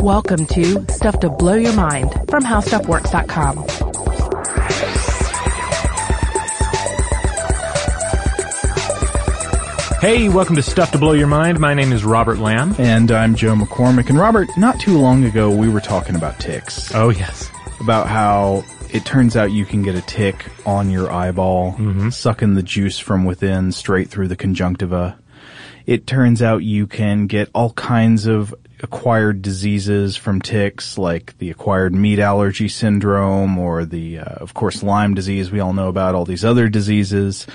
Welcome to Stuff to Blow Your Mind from HowStuffWorks.com. Hey, welcome to Stuff to Blow Your Mind. My name is Robert Lamb. And I'm Joe McCormick. And Robert, not too long ago, we were talking about ticks. Oh, yes. About how it turns out you can get a tick on your eyeball, mm-hmm. sucking the juice from within straight through the conjunctiva. It turns out you can get all kinds of acquired diseases from ticks, like the acquired meat allergy syndrome or the, uh, of course, Lyme disease we all know about, all these other diseases.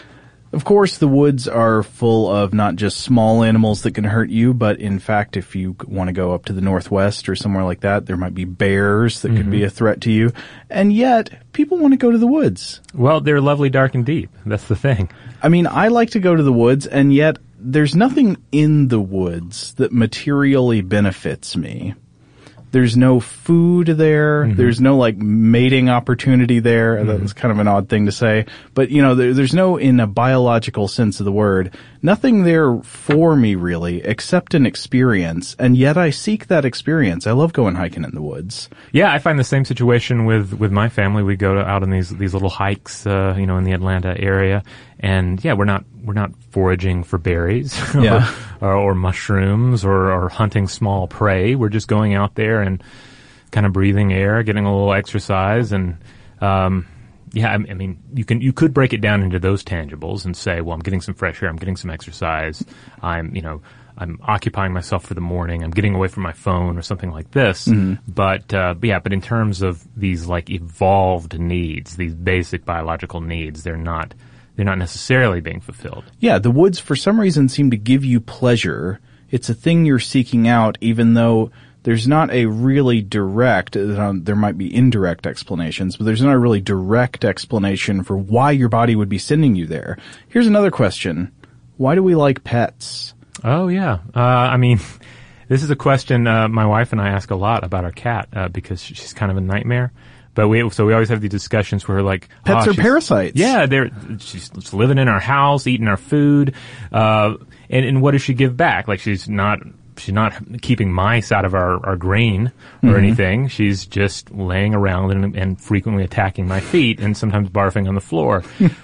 Of course, the woods are full of not just small animals that can hurt you, but in fact, if you want to go up to the northwest or somewhere like that, there might be bears that could be a threat to you. And yet, people want to go to the woods. Well, they're lovely, dark, and deep. That's the thing. I mean, I like to go to the woods, and yet there's nothing in the woods that materially benefits me. There's no food there. There's no like mating opportunity there. That's kind of an odd thing to say, but you know, there, there's no in a biological sense of the word, nothing there for me really, except an experience. And yet I seek that experience. I love going hiking in the woods. Yeah, I find the same situation with, with my family. We go to, out on these these little hikes, uh, you know, in the Atlanta area, and yeah, we're not we're not foraging for berries, Yeah. or, or mushrooms, or, or hunting small prey. We're just going out there and kind of breathing air, getting a little exercise, and um, yeah, I, I mean, you can you could break it down into those tangibles and say, well, I'm getting some fresh air, I'm getting some exercise, I'm you know. I'm occupying myself for the morning. I'm getting away from my phone or something like this. But, uh, but yeah, but in terms of these like evolved needs, these basic biological needs, they're not they're not necessarily being fulfilled. Yeah, the woods for some reason seem to give you pleasure. It's a thing you're seeking out, even though there's not a really direct, uh, there might be indirect explanations, but there's not a really direct explanation for why your body would be sending you there. Here's another question. Why do we like pets? Oh yeah, uh, I mean, this is a question uh, my wife and I ask a lot about our cat uh, because she's kind of a nightmare. But we so we always have these discussions where like Pets "Oh, are parasites. Yeah, they're she's living in our house, eating our food, uh, and and what does she give back? Like she's not she's not keeping mice out of our, our grain or Mm-hmm. anything. She's just laying around and, and frequently attacking my feet and sometimes barfing on the floor.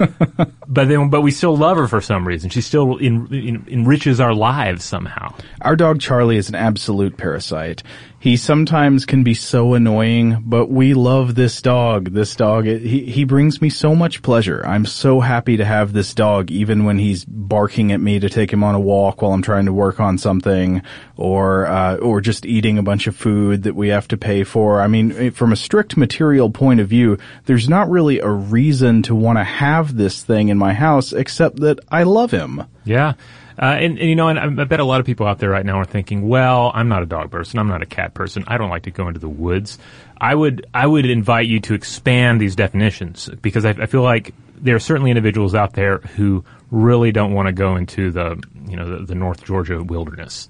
but then, but we still love her for some reason. She still en, en, enriches our lives somehow. Our dog Charlie is an absolute parasite. He sometimes can be so annoying, but we love this dog. This dog, he, he brings me so much pleasure. I'm so happy to have this dog even when he's barking at me to take him on a walk while I'm trying to work on something or, uh, or just eating a bunch of food that we have to pay for. I mean, from a strict material point of view, there's not really a reason to want to have this thing in my house except that I love him. Yeah. Uh, and, and you know, and I bet a lot of people out there right now are thinking, well, I'm not a dog person. I'm not a cat person. I don't like to go into the woods. I would, I would invite you to expand these definitions because I, I feel like there are certainly individuals out there who really don't want to go into the, you know, the, the North Georgia wilderness,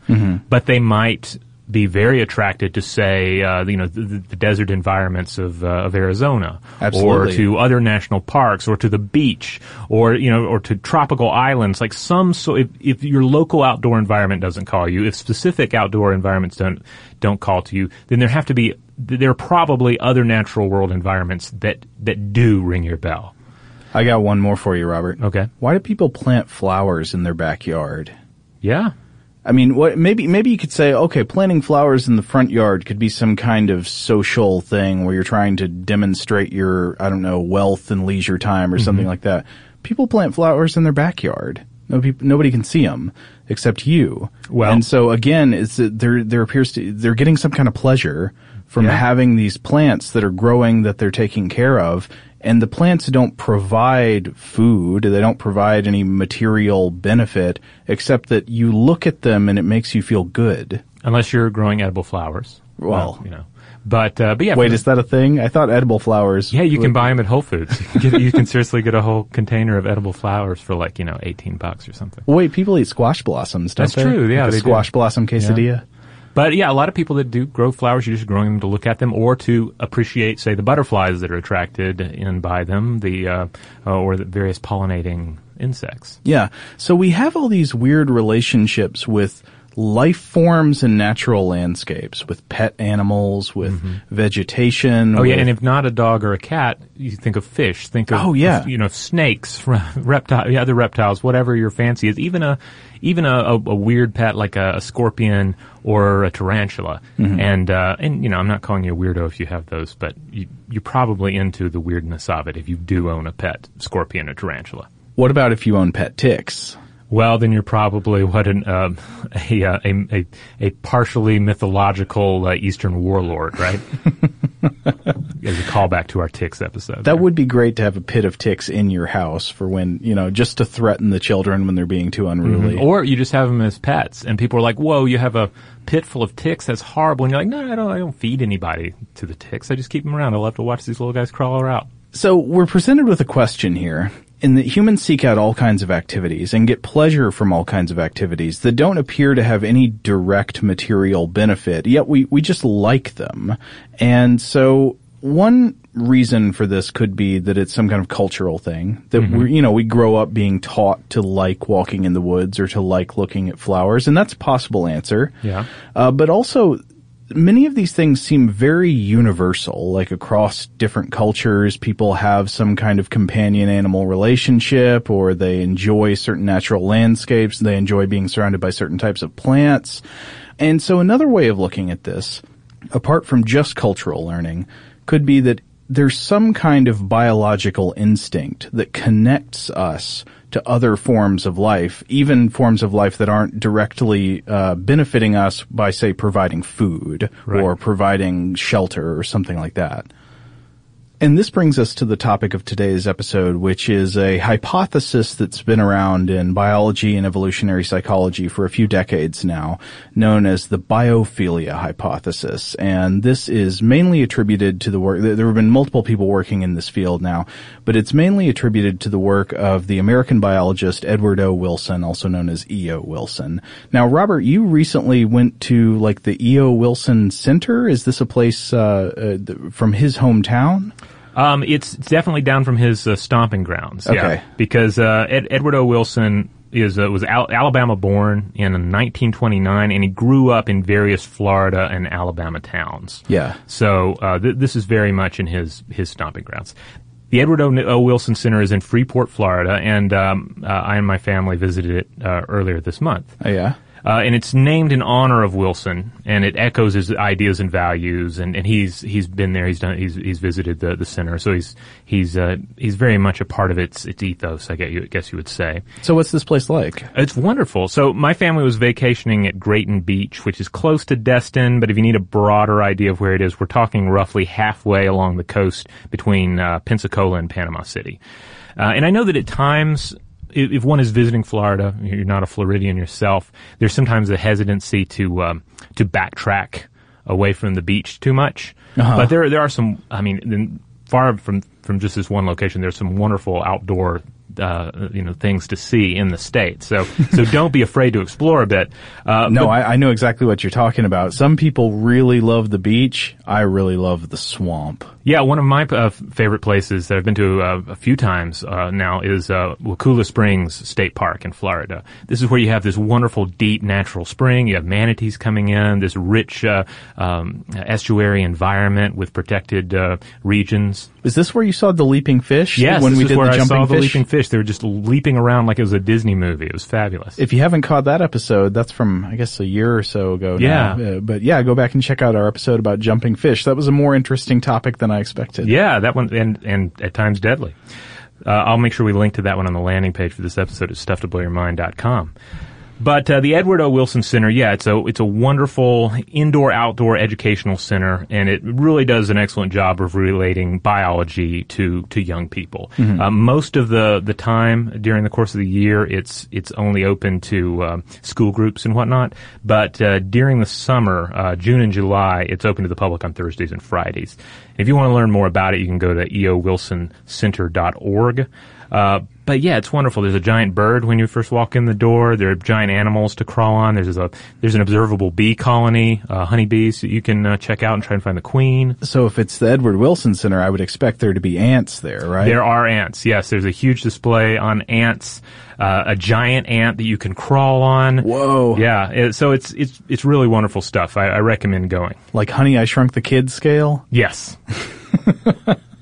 but they might be very attracted to say, uh, you know, the, the desert environments of, uh, of Arizona. Or to other national parks or to the beach or you know or to tropical islands. Like some so if, if your local outdoor environment doesn't call you if specific outdoor environments don't don't call to you then there have to be there are probably other natural world environments that that do ring your bell. I got one more for you, Robert. okay. Why do people plant flowers in their backyard? yeah I mean, what maybe maybe you could say, okay, planting flowers in the front yard could be some kind of social thing where you're trying to demonstrate your, I don't know, wealth and leisure time or Mm-hmm. something like that. People plant flowers in their backyard. No peop nobody can see them except you. Well- and so again, it's there there appears to they're getting some kind of pleasure from Yeah. having these plants that are growing that they're taking care of. And the plants don't provide food. They don't provide any material benefit except that you look at them and it makes you feel good. unless you're growing edible flowers Well- you know but uh, but yeah Wait, is that a thing? I thought edible flowers. yeah, you can buy them at Whole Foods. You can, get, you can seriously get a whole container of edible flowers for like you know eighteen bucks or something. Wait, people eat squash blossoms, don't That's they? true, yeah, Like they do. squash blossom quesadilla. But yeah, a lot of people that do grow flowers, you're just growing them to look at them or to appreciate, say, the butterflies that are attracted in by them, the uh, uh, or the various pollinating insects. Yeah. So we have all these weird relationships with life forms and natural landscapes with pet animals, with vegetation. Oh yeah, and if not a dog or a cat, you think of fish. Think of Oh, yeah. you know snakes, reptile, yeah, other reptiles, whatever your fancy is. Even a even a, a, a weird pet like a, a scorpion or a tarantula. Mm-hmm. And uh, and you know, I'm not calling you a weirdo if you have those, but you, you're probably into the weirdness of it if you do own a pet scorpion or tarantula. what about if you own pet ticks? Well, then you're probably what an um, a, uh, a a a partially mythological uh, Eastern warlord, right? As a callback to our ticks episode. That there. would be great to have a pit of ticks in your house for when, you know, just to threaten the children when they're being too unruly. Or you just have them as pets, and people are like, "Whoa, you have a pit full of ticks? That's horrible." And you're like, "No, I don't. I don't feed anybody to the ticks. I just keep them around. I love to watch these little guys crawl around." So we're presented with a question here in that humans seek out all kinds of activities and get pleasure from all kinds of activities that don't appear to have any direct material benefit, yet we, we just like them. And so one reason for this could be that it's some kind of cultural thing that we you know we grow up being taught to like walking in the woods or to like looking at flowers and that's a possible answer Yeah. uh, but also many of these things seem very universal, like across different cultures, people have some kind of companion animal relationship or they enjoy certain natural landscapes, they enjoy being surrounded by certain types of plants. And so another way of looking at this, apart from just cultural learning, could be that there's some kind of biological instinct that connects us to other forms of life, even forms of life that aren't directly uh, benefiting us by, say, providing food Right. or providing shelter or something like that. And this brings us to the topic of today's episode, which is a hypothesis that's been around in biology and evolutionary psychology for a few decades now, known as the biophilia hypothesis. And this is mainly attributed to the work, there have been multiple people working in this field now, but it's mainly attributed to the work of the American biologist Edward O. Wilson, also known as E.O. Wilson. Now, Robert, you recently went to like the E.O. Wilson Center. Is this a place, uh, uh from his hometown? Um, it's definitely down from his uh, stomping grounds. Yeah, Okay. because uh, Ed, Edward O. Wilson is uh, was Al- Alabama born in 1929, and he grew up in various Florida and Alabama towns. Yeah. So uh, th- this is very much in his his stomping grounds. The Edward O. O. Wilson Center is in Freeport, Florida, and um, uh, I and my family visited it uh, earlier this month. Oh, yeah. Uh, and it's named in honor of Wilson, and it echoes his ideas and values. And, and he's he's been there. He's done. He's he's visited the, the center, so he's he's uh, he's very much a part of its its ethos. I guess you, guess you would say. So what's this place like? It's wonderful. So my family was vacationing at Grayton Beach, which is close to Destin, but if you need a broader idea of where it is, we're talking roughly halfway along the coast between uh, Pensacola and Panama City. Uh, and I know that at times, if, if one is visiting Florida, you're not a Floridian yourself, there's sometimes a hesitancy to um, to backtrack away from the beach too much. But there there are some. I mean, far from from just this one location, there's some wonderful outdoor uh, you know things to see in the state. So so don't be afraid to explore a bit. Uh, No, but- I, I know exactly what you're talking about. Some people really love the beach. I really love the swamp. yeah, one of my uh, favorite places that I've been to uh, a few times uh, now is uh, Wakulla Springs State Park in Florida. This is where you have this wonderful, deep natural spring. You have manatees coming in. This rich uh, um, estuary environment with protected uh, regions. Is this where you saw the leaping fish? Yes, when this we is did where the I jumping saw the fish. leaping fish. They were just leaping around like it was a Disney movie. It was fabulous. If you haven't caught that episode, that's from I guess a year or so ago. now. Yeah. Uh, but yeah, go back and check out our episode about jumping fish. That was a more interesting topic than I expected. Yeah, that one, and and at times deadly. Uh, I'll make sure we link to that one on the landing page for this episode at stufftoblowyourmind.com. But uh, the Edward O. Wilson Center, yeah, it's a it's a wonderful indoor outdoor educational center, and it really does an excellent job of relating biology to to young people. Uh, most of the the time during the course of the year, it's it's only open to um, school groups and whatnot. But uh, during the summer, uh, June and July, it's open to the public on Thursdays and Fridays. If you want to learn more about it, you can go to eowilsoncenter.org. Uh, but yeah, it's wonderful. There's a giant bird when you first walk in the door. There are giant animals to crawl on. There's a there's an observable bee colony, uh, honeybees that you can uh, check out and try and find the queen. So if it's the Edward Wilson Center, I would expect there to be ants there, right? There are ants. Yes, there's a huge display on ants. Uh, a giant ant that you can crawl on. Whoa! Yeah, it, so it's it's it's really wonderful stuff. I, I recommend going. Like Honey, I Shrunk the Kids scale. Yes.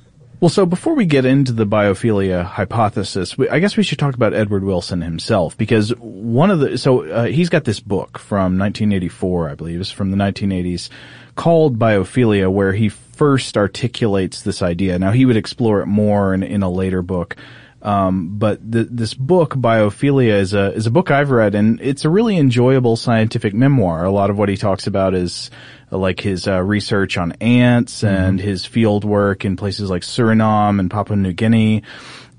Well, so before we get into the biophilia hypothesis, we, I guess we should talk about Edward Wilson himself because one of the so uh, he's got this book from 1984, I believe, is from the 1980s, called Biophilia, where he first articulates this idea. Now he would explore it more in, in a later book. Um, but the, this book, Biophilia, is a is a book I've read, and it's a really enjoyable scientific memoir. A lot of what he talks about is uh, like his uh, research on ants and his field work in places like Suriname and Papua New Guinea.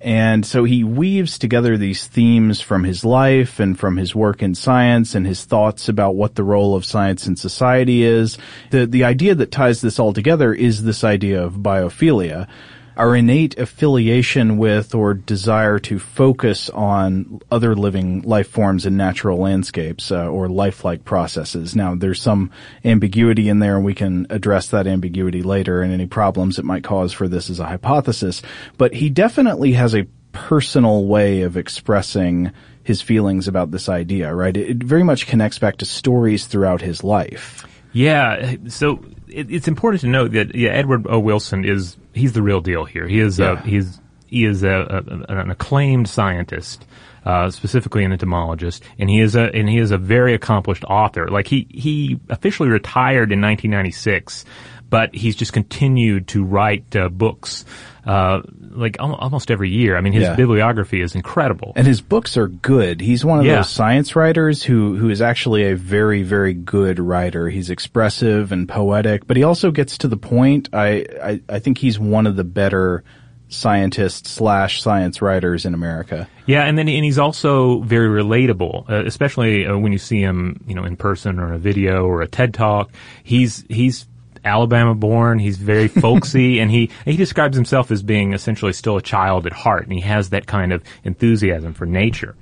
And so he weaves together these themes from his life and from his work in science and his thoughts about what the role of science in society is. The, the idea that ties this all together is this idea of biophilia our innate affiliation with or desire to focus on other living life forms in natural landscapes uh, or lifelike processes. Now, there's some ambiguity in there, and we can address that ambiguity later and any problems it might cause for this as a hypothesis. But he definitely has a personal way of expressing his feelings about this idea, right? It, very much connects back to stories throughout his life. Yeah. So it, it's important to note that yeah, Edward O. Wilson is he's the real deal here. He is Yeah. uh, he's he is a, a, an acclaimed scientist. Uh, specifically an entomologist, and he is a and he is a very accomplished author. Like he he officially retired in 1996, but he's just continued to write uh, books uh, like al- almost every year. I mean, his Yeah. bibliography is incredible. And his books are good. He's one of Yeah. those science writers who, who is actually a very, very good writer. He's expressive and poetic, but he also gets to the point. I, I, I think he's one of the better scientists slash science writers in America. Yeah, and then and he's also very relatable, uh, especially uh, when you see him, you know, in person or in a video or a TED talk. He's he's Alabama born. He's very folksy, and he he describes himself as being essentially still a child at heart, and he has that kind of enthusiasm for nature.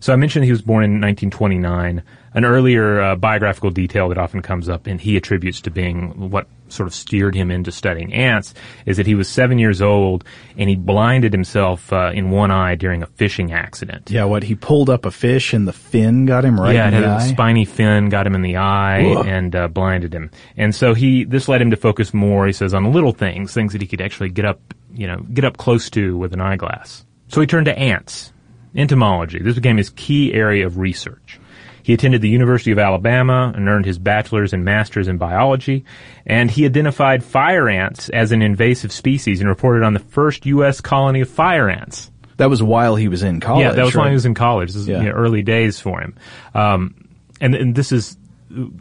So I mentioned he was born in 1929. An earlier uh, biographical detail that often comes up, and he attributes to being what sort of steered him into studying ants, is that he was seven years old and he blinded himself uh, in one eye during a fishing accident. Yeah, what he pulled up a fish and the fin got him right yeah, in the spiny fin, got him in the eye, and uh, blinded him. And so he, this led him to focus more, he says, on little things, things that he could actually get up, you know, get up close to with an eyeglass. So he turned to ants, entomology. This became his key area of research. He attended the University of Alabama and earned his bachelor's and master's in biology, and he identified fire ants as an invasive species and reported on the first U.S. colony of fire ants. That was while he was in college. Yeah, that was when right? he was in college. This is Yeah. you know, early days for him. Um, and, and this is,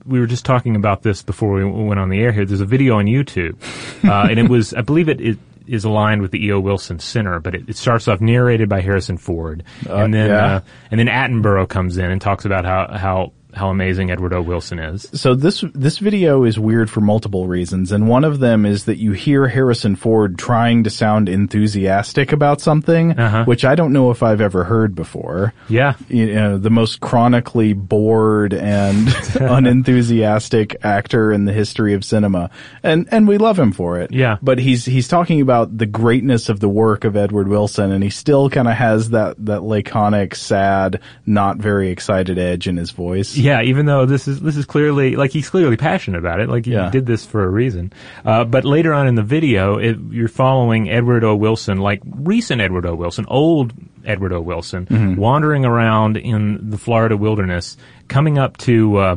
we were just talking about this before we went on the air here. There's a video on YouTube, uh, and it was, I believe it, it is aligned with the E.O. Wilson Center, but it, it starts off narrated by Harrison Ford, and then yeah. uh, and then Attenborough comes in and talks about how how how amazing Edward O. Wilson is. So this this video is weird for multiple reasons, and one of them is that you hear Harrison Ford trying to sound enthusiastic about something, Uh-huh. which I don't know if I've ever heard before. Yeah, You know, the most chronically bored and unenthusiastic actor in the history of cinema, and and we love him for it. Yeah. but he's he's talking about the greatness of the work of Edward Wilson, and he still kind of has that that laconic, sad, not very excited edge in his voice. Yeah, even though this is this is clearly like he's clearly passionate about it, like he Yeah. did this for a reason. Uh, but later on in the video, it, you're following Edward O. Wilson, like recent Edward O. Wilson, old Edward O. Wilson, Mm-hmm. wandering around in the Florida wilderness, coming up to. Uh,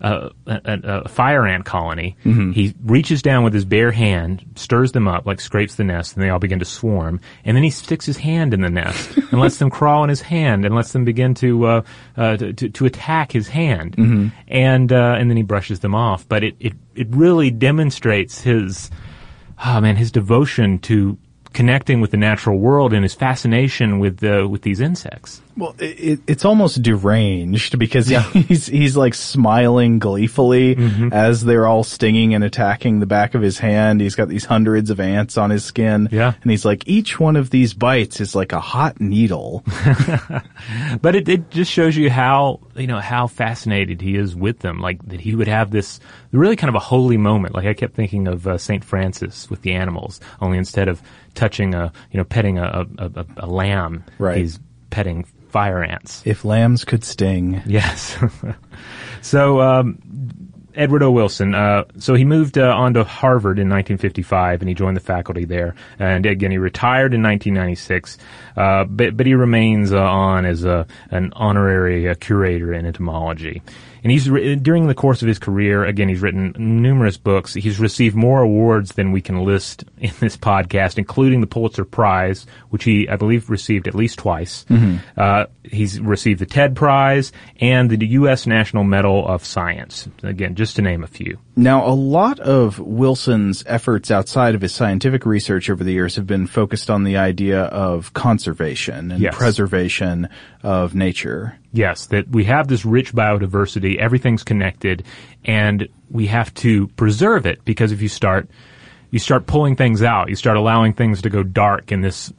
a, a, a fire ant colony. Mm-hmm. He reaches down with his bare hand, stirs them up, like scrapes the nest, and they all begin to swarm. And then he sticks his hand in the nest and lets them crawl in his hand and lets them begin to uh, uh, to, to, to attack his hand. Mm-hmm. And uh, and then he brushes them off. But it, it it really demonstrates his oh man his devotion to connecting with the natural world and his fascination with uh, with these insects. Well, it, it's almost deranged because yeah. he's he's like smiling gleefully as they're all stinging and attacking the back of his hand. He's got these hundreds of ants on his skin. Yeah. and he's like, each one of these bites is like a hot needle. But it, it just shows you how you know how fascinated he is with them. Like that he would have this really kind of a holy moment. Like I kept thinking of uh, Saint Francis with the animals. Only instead of touching a you know petting a a, a, a lamb, Right. he's petting fire ants. if lambs could sting, Yes. so, um, Edward O. Wilson, uh, so he moved uh, on to Harvard in 1955 and he joined the faculty there. And again, he retired in 1996, uh, but, but he remains uh, on as a, an honorary uh, curator in entomology. And he's during the course of his career, again, he's written numerous books. He's received more awards than we can list in this podcast, including the Pulitzer Prize, which he, I believe, received at least twice. Uh, he's received the TED Prize and the U.S. National Medal of Science. Again, just to name a few. Now, a lot of Wilson's efforts outside of his scientific research over the years have been focused on the idea of conservation and Yes. preservation of nature. Yes, that we have this rich biodiversity, everything's connected, and we have to preserve it because if you start, you start pulling things out, you start allowing things to go dark in this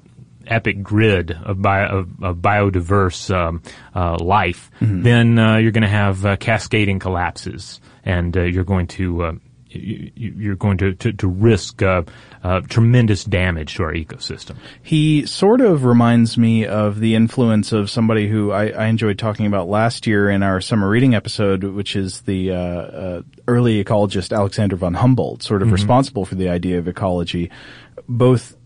epic grid of, bio, of, of biodiverse um, uh, life, then uh, you're going to have uh, cascading collapses, and uh, you're going to uh, you, you're going to to, to risk uh, tremendous damage to our ecosystem. He sort of reminds me of the influence of somebody who I, I enjoyed talking about last year in our summer reading episode, which is the uh, uh, early ecologist Alexander von Humboldt, sort of responsible for the idea of ecology, both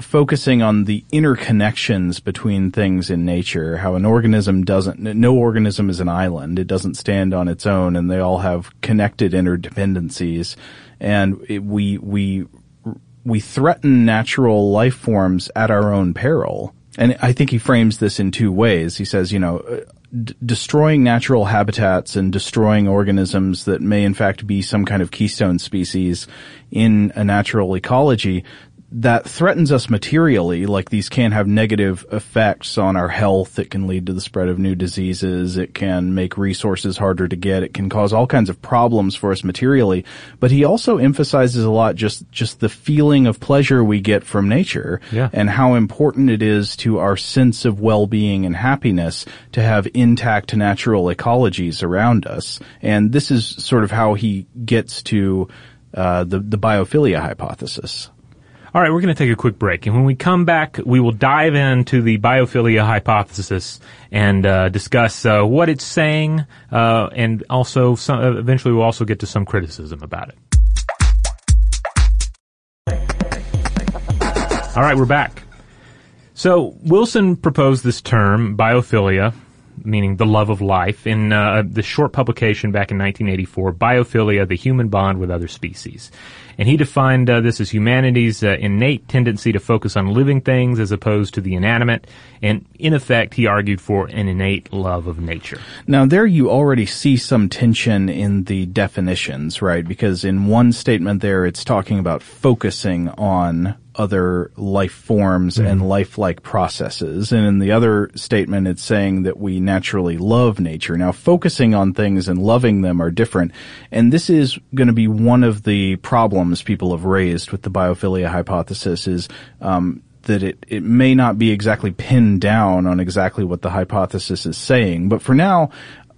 focusing on the interconnections between things in nature, how an organism doesn't, no organism is an island. It doesn't stand on its own and they all have connected interdependencies. And it, we, we, we threaten natural life forms at our own peril. And I think he frames this in two ways. He says, you know, uh, d- destroying natural habitats and destroying organisms that may in fact be some kind of keystone species in a natural ecology that threatens us materially, like these can have negative effects on our health. It can lead to the spread of new diseases. It can make resources harder to get. It can cause all kinds of problems for us materially. But he also emphasizes a lot just, just the feeling of pleasure we get from nature Yeah. and how important it is to our sense of well-being and happiness to have intact natural ecologies around us. And this is sort of how he gets to uh, the the biophilia hypothesis. All right, we're going to take a quick break, and when we come back, we will dive into the biophilia hypothesis and uh, discuss uh, what it's saying, uh, and also some, uh, eventually we'll also get to some criticism about it. All right, we're back. So Wilson proposed this term, biophilia, meaning the love of life, in uh, the short publication back in 1984, Biophilia, the Human Bond with Other Species. And he defined uh, this as humanity's uh, innate tendency to focus on living things as opposed to the inanimate. And in effect, he argued for an innate love of nature. Now there you already see some tension in the definitions, right? Because in one statement there it's talking about focusing on other life forms and lifelike processes. And in the other statement it's saying that we naturally love nature. Now focusing on things and loving them are different. And this is going to be one of the problems people have raised with the biophilia hypothesis is, um, that it, it may not be exactly pinned down on exactly what the hypothesis is saying. But for now,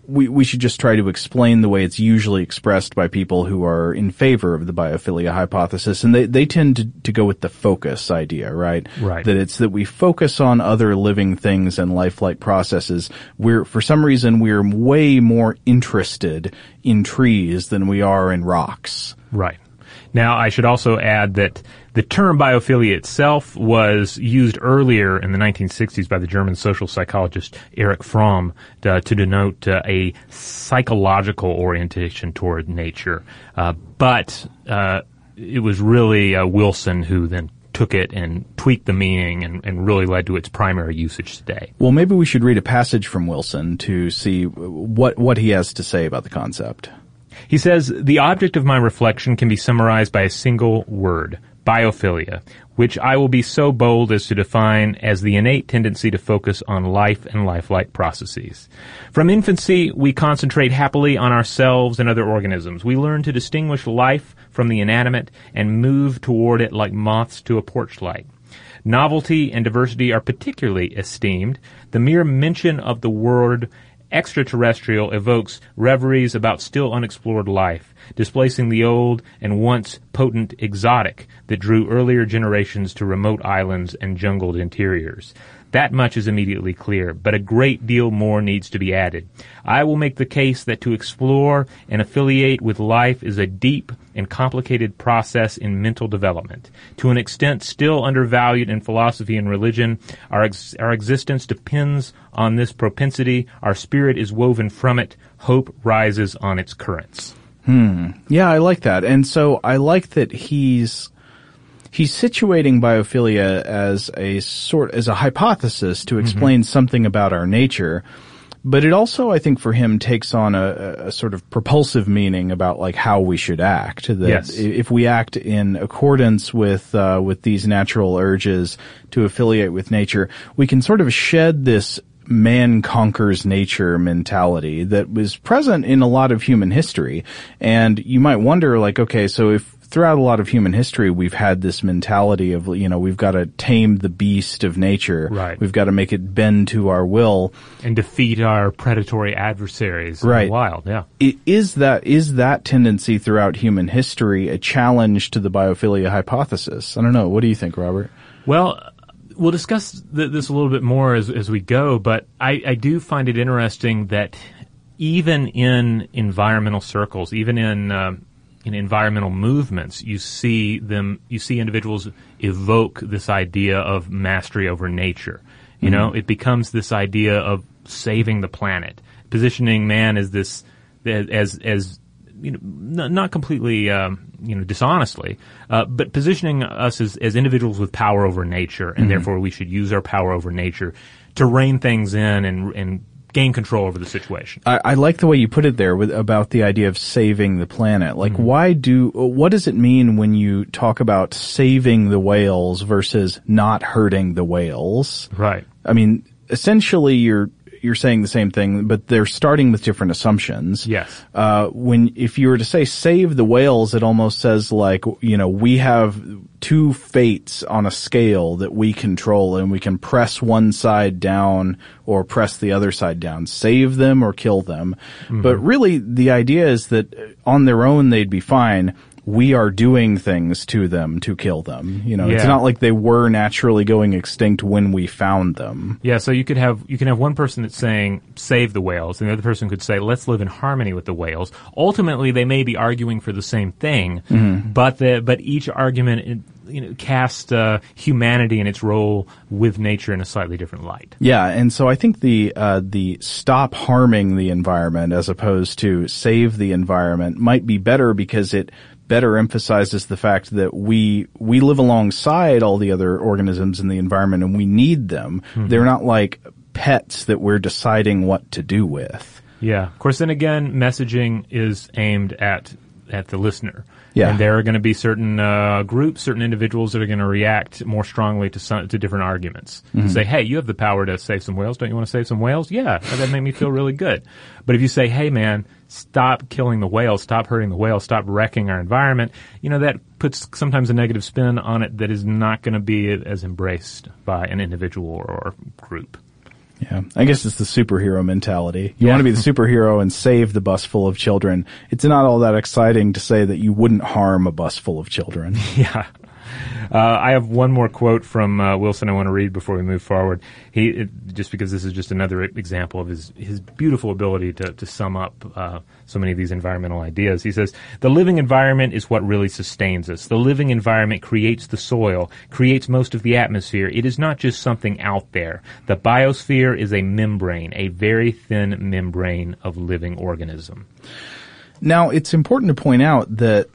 we, we should just try to explain the way it's usually expressed by people who are in favor of the biophilia hypothesis. And they, they tend to, to go with the focus idea, right? Right. That it's that we focus on other living things and lifelike processes. We're, for some reason, we're way more interested in trees than we are in rocks. Right. Now, I should also add that the term biophilia itself was used earlier in the 1960s by the German social psychologist Erich Fromm uh, to denote uh, a psychological orientation toward nature. Uh, but uh, it was really uh, Wilson who then took it and tweaked the meaning and, and really led to its primary usage today. Well, maybe we should read a passage from Wilson to see what, what he has to say about the concept. He says, The object of my reflection can be summarized by a single word biophilia, which I will be so bold as to define as the innate tendency to focus on life and lifelike processes. From infancy, we concentrate happily on ourselves and other organisms. We learn to distinguish life from the inanimate and move toward it like moths to a porch light. Novelty and diversity are particularly esteemed. The mere mention of the word extraterrestrial evokes reveries about still unexplored life, displacing the old and once potent exotic that drew earlier generations to remote islands and jungled interiors. That much is immediately clear, but a great deal more needs to be added. I will make the case that to explore and affiliate with life is a deep and complicated process in mental development. To an extent still undervalued in philosophy and religion, our, ex- our existence depends on this propensity. Our spirit is woven from it. Hope rises on its currents. Hmm. Yeah, I like that. And so I like that he's he's situating biophilia as a sort as a hypothesis to explain something about our nature. But it also, I think, for him takes on a, a sort of propulsive meaning about like how we should act. That Yes. if we act in accordance with uh, with these natural urges to affiliate with nature, we can sort of shed this man conquers nature mentality that was present in a lot of human history. And you might wonder, like, okay, so if throughout a lot of human history we've had this mentality of, you know, we've got to tame the beast of nature. Right. We've got to make it bend to our will. And defeat our predatory adversaries in Right. the wild, yeah. Is that is that tendency throughout human history a challenge to the biophilia hypothesis? I don't know. What do you think, Robert? Well, we'll discuss th- this a little bit more as, as we go, but I, I do find it interesting that even in environmental circles, even in um, in environmental movements, you see them, you see individuals evoke this idea of mastery over nature. You know, it becomes this idea of saving the planet, positioning man as this as as you know, not completely, um, you know, dishonestly, uh, but positioning us as, as individuals with power over nature, and therefore we should use our power over nature to rein things in and, and gain control over the situation. I, I like the way you put it there with, about the idea of saving the planet. Like, mm-hmm. why do, what does it mean when you talk about saving the whales versus not hurting the whales? Right. I mean, essentially you're, you're saying the same thing, but they're starting with different assumptions. Yes. Uh, when, if you were to say save the whales, it almost says like, you know, we have two fates on a scale that we control and we can press one side down or press the other side down, save them or kill them. But really the idea is that on their own they'd be fine. We are doing things to them to kill them. You know, it's not like they were naturally going extinct when we found them. Yeah, so you could have you can have one person that's saying save the whales, and the other person could say let's live in harmony with the whales. Ultimately, they may be arguing for the same thing, but the but each argument you know casts uh, humanity and its role with nature in a slightly different light. Yeah, and so I think the uh, the stop harming the environment as opposed to save the environment might be better because it better emphasizes the fact that we we live alongside all the other organisms in the environment and we need them. They're not like pets that we're deciding what to do with. Yeah. Of course, then again, messaging is aimed at at the listener. Yeah. And there are going to be certain uh, groups, certain individuals that are going to react more strongly to some, to different arguments. Mm-hmm. Say, hey, you have the power to save some whales. Don't you want to save some whales? Yeah, that made me feel really good. But if you say, hey, man, stop killing the whales, stop hurting the whales, stop wrecking our environment, you know, that puts sometimes a negative spin on it that is not going to be as embraced by an individual or group. Yeah, I guess it's the superhero mentality. You Yeah. want to be the superhero and save the bus full of children. It's not all that exciting to say that you wouldn't harm a bus full of children. Yeah. Uh, I have one more quote from uh, Wilson I want to read before we move forward. He it, just because this is just another example of his his beautiful ability to to sum up uh, so many of these environmental ideas. He says, "The living environment is what really sustains us. The living environment creates the soil, creates most of the atmosphere. It is not just something out there. The biosphere is a membrane, a very thin membrane of living organism." Now, it's important to point out that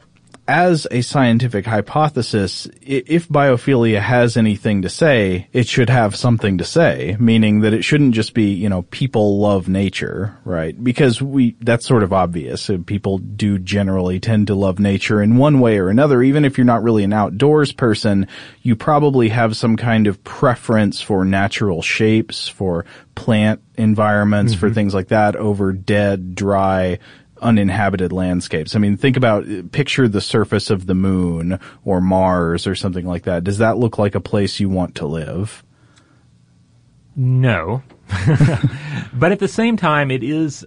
as a scientific hypothesis, if biophilia has anything to say, it should have something to say, meaning that it shouldn't just be, you know, people love nature, right? Because we, that's sort of obvious. Uh, People do generally tend to love nature in one way or another. Even if you're not really an outdoors person, you probably have some kind of preference for natural shapes, for plant environments, for things like that over dead, dry, uninhabited landscapes. I mean, think about, picture the surface of the moon or Mars or something like that. Does that look like a place you want to live? No. but at the same time, it is,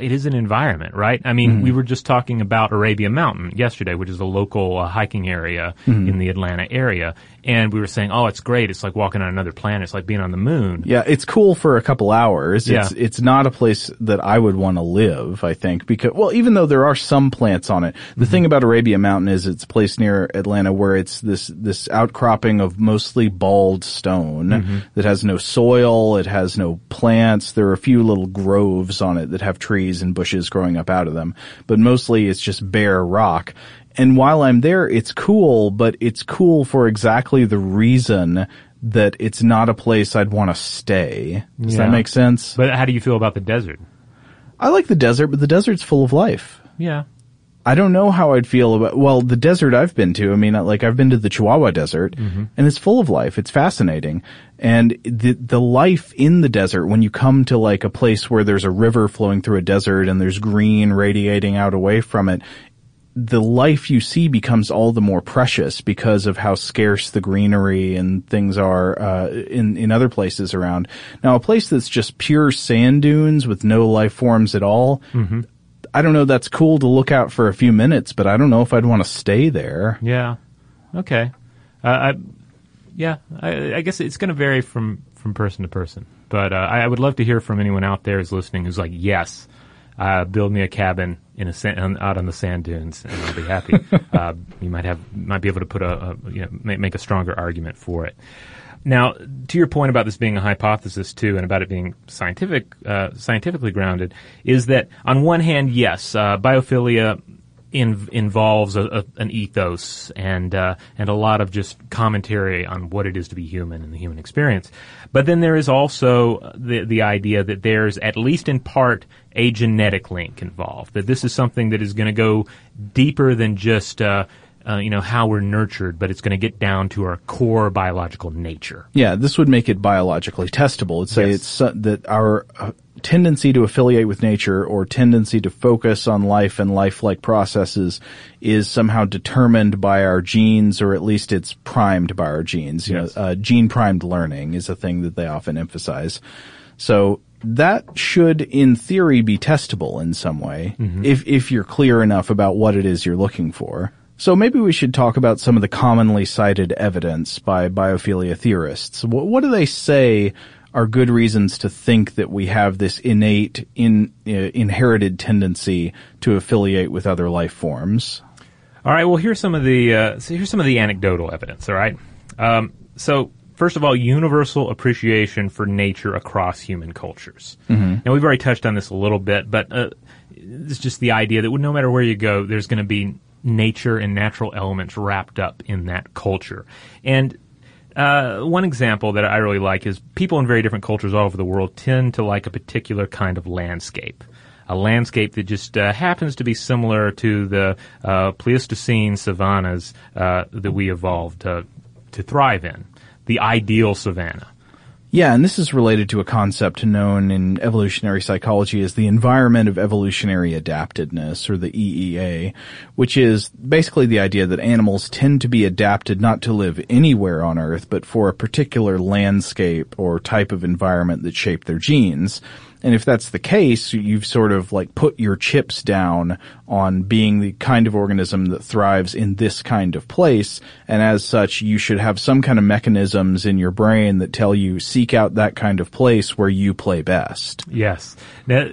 it is an environment, right? I mean, we were just talking about Arabia Mountain yesterday, which is a local uh, hiking area in the Atlanta area. And we were saying, oh, it's great. It's like walking on another planet. It's like being on the moon. Yeah, it's cool for a couple hours. It's Yeah. it's not a place that I would want to live, I think, because well, even though there are some plants on it, the mm-hmm. thing about Arabia Mountain is it's placed near Atlanta where it's this this outcropping of mostly bald stone mm-hmm. that has no soil, it has no plants. There are a few little groves on it that have trees and bushes growing up out of them, but mostly it's just bare rock. And while I'm there, it's cool, but it's cool for exactly the reason that it's not a place I'd want to stay. Does Yeah. that make sense? But how do you feel about the desert? I like the desert, but the desert's full of life. Yeah. I don't know how I'd feel about, well, the desert I've been to, I mean, uh, like I've been to the Chihuahua desert mm-hmm. and it's full of life. It's fascinating. And the, the life in the desert, when you come to like a place where there's a river flowing through a desert and there's green radiating out away from it, the life you see becomes all the more precious because of how scarce the greenery and things are uh, in in other places around. Now, a place that's just pure sand dunes with no life forms at all. I don't know. That's cool to look out for a few minutes, but I don't know if I'd want to stay there. Yeah. Okay. Uh, I, yeah, I, I guess it's going to vary from, from person to person. But uh, I, I would love to hear from anyone out there who's listening who's like, yes, uh, build me a cabin in a sa- on, out on the sand dunes, and I'll be happy. uh, you might have might be able to put a, a you know make, make a stronger argument for it. Now, to your point about this being a hypothesis too, and about it being scientific, uh, scientifically grounded, is that on one hand, yes, uh, biophilia in, involves a, a, an ethos and uh, and a lot of just commentary on what it is to be human and the human experience. But then there is also the the idea that there's at least in part a genetic link involved. That this is something that is going to go deeper than just. Uh, uh, you know how we're nurtured, but it's going to get down to our core biological nature. Yeah, this would make it biologically testable. It'd say Yes. it's so- that our uh, tendency to affiliate with nature or tendency to focus on life and lifelike processes is somehow determined by our genes, or at least it's primed by our genes. You Yes. know, uh, gene primed learning is a thing that they often emphasize. So that should, in theory, be testable in some way if if you're clear enough about what it is you're looking for. So maybe we should talk about some of the commonly cited evidence by biophilia theorists. What, what do they say are good reasons to think that we have this innate, in, uh, inherited tendency to affiliate with other life forms? All right. Well, here's some of the uh, so here's some of the anecdotal evidence. All right. Um, so first of all, universal appreciation for nature across human cultures. Now we've already touched on this a little bit, but uh, it's just the idea that no matter where you go, there's going to be nature and natural elements wrapped up in that culture. And uh, one example that I really like is people in very different cultures all over the world tend to like a particular kind of landscape. A landscape that just uh, happens to be similar to the uh, Pleistocene savannas uh, that we evolved uh, to thrive in. The ideal savanna. Yeah, and this is related to a concept known in evolutionary psychology as the environment of evolutionary adaptedness, or the EEA, which is basically the idea that animals tend to be adapted not to live anywhere on Earth, but for a particular landscape or type of environment that shaped their genes. And if that's the case, you've sort of like put your chips down on being the kind of organism that thrives in this kind of place. And as such, you should have some kind of mechanisms in your brain that tell you seek out that kind of place where you play best. Yes. Now,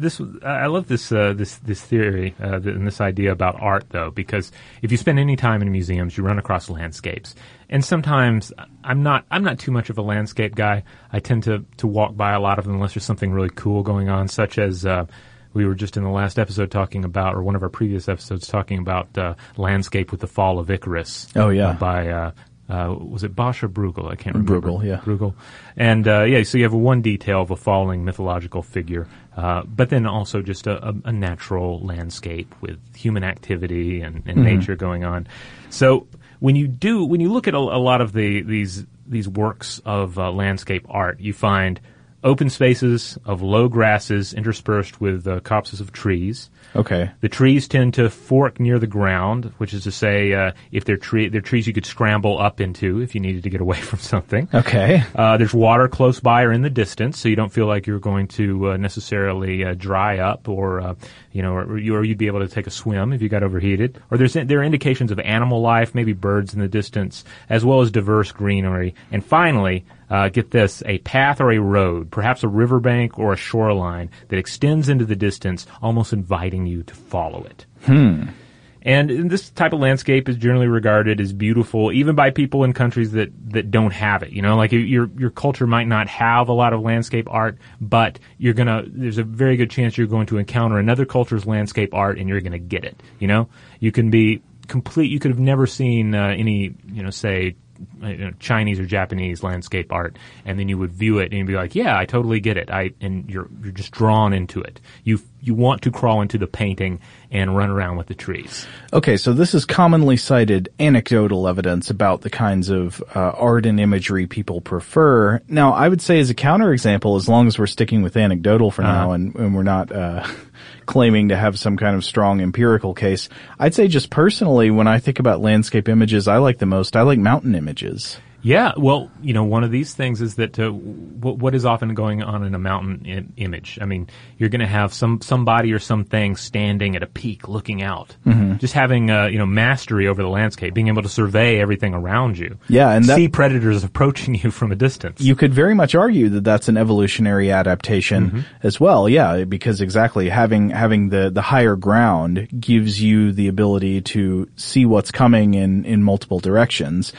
this I love this uh, this this theory uh, and this idea about art though because if you spend any time in museums you run across landscapes and sometimes I'm not I'm not too much of a landscape guy I tend to to walk by a lot of them unless there's something really cool going on such as uh, we were just in the last episode talking about, or one of our previous episodes talking about uh, landscape with the fall of Icarus. Oh, yeah. uh, by uh, uh, was it Bosch or Bruegel? I can't remember. Bruegel, yeah. Bruegel, and uh, yeah. So you have one detail of a falling mythological figure, uh, but then also just a, a, a natural landscape with human activity and, and nature going on. So when you do, when you look at a, a lot of the these these works of uh, landscape art, you find open spaces of low grasses interspersed with uh, copses of trees. Okay. The trees tend to fork near the ground, which is to say, uh, if they're, tree- they're trees you could scramble up into if you needed to get away from something. Okay. Uh, there's water close by or in the distance, so you don't feel like you're going to uh, necessarily uh, dry up, or uh, you know, or, or, you'd be able to take a swim if you got overheated. Or there's there are indications of animal life, maybe birds in the distance, as well as diverse greenery. And finally, uh, get this, a path or a road, perhaps a riverbank or a shoreline that extends into the distance, almost inviting you to follow it. And this type of landscape is generally regarded as beautiful, even by people in countries that, that don't have it. You know, like your your culture might not have a lot of landscape art, but you're gonna. There's a very good chance you're going to encounter another culture's landscape art, and you're gonna get it. You know, you can be complete. You could have never seen uh, any, you know, say you know, Chinese or Japanese landscape art, and then you would view it and you'd be like, "Yeah, I totally get it." I and you're you're just drawn into it. You you want to crawl into the painting and run around with the trees. Okay, so this is commonly cited anecdotal evidence about the kinds of uh, art and imagery people prefer. Now, I would say as a counterexample, as long as we're sticking with anecdotal for now and, and we're not uh, claiming to have some kind of strong empirical case, I'd say just personally, when I think about landscape images, I like the most, I like mountain images. Yeah, well, you know, one of these things is that uh, w- what is often going on in a mountain I- image. I mean, you're going to have some somebody or something standing at a peak, looking out, just having uh, you know mastery over the landscape, being able to survey everything around you. Yeah, and that- see predators approaching you from a distance. You could very much argue that that's an evolutionary adaptation as well. Yeah, because exactly having having the the higher ground gives you the ability to see what's coming in in multiple directions.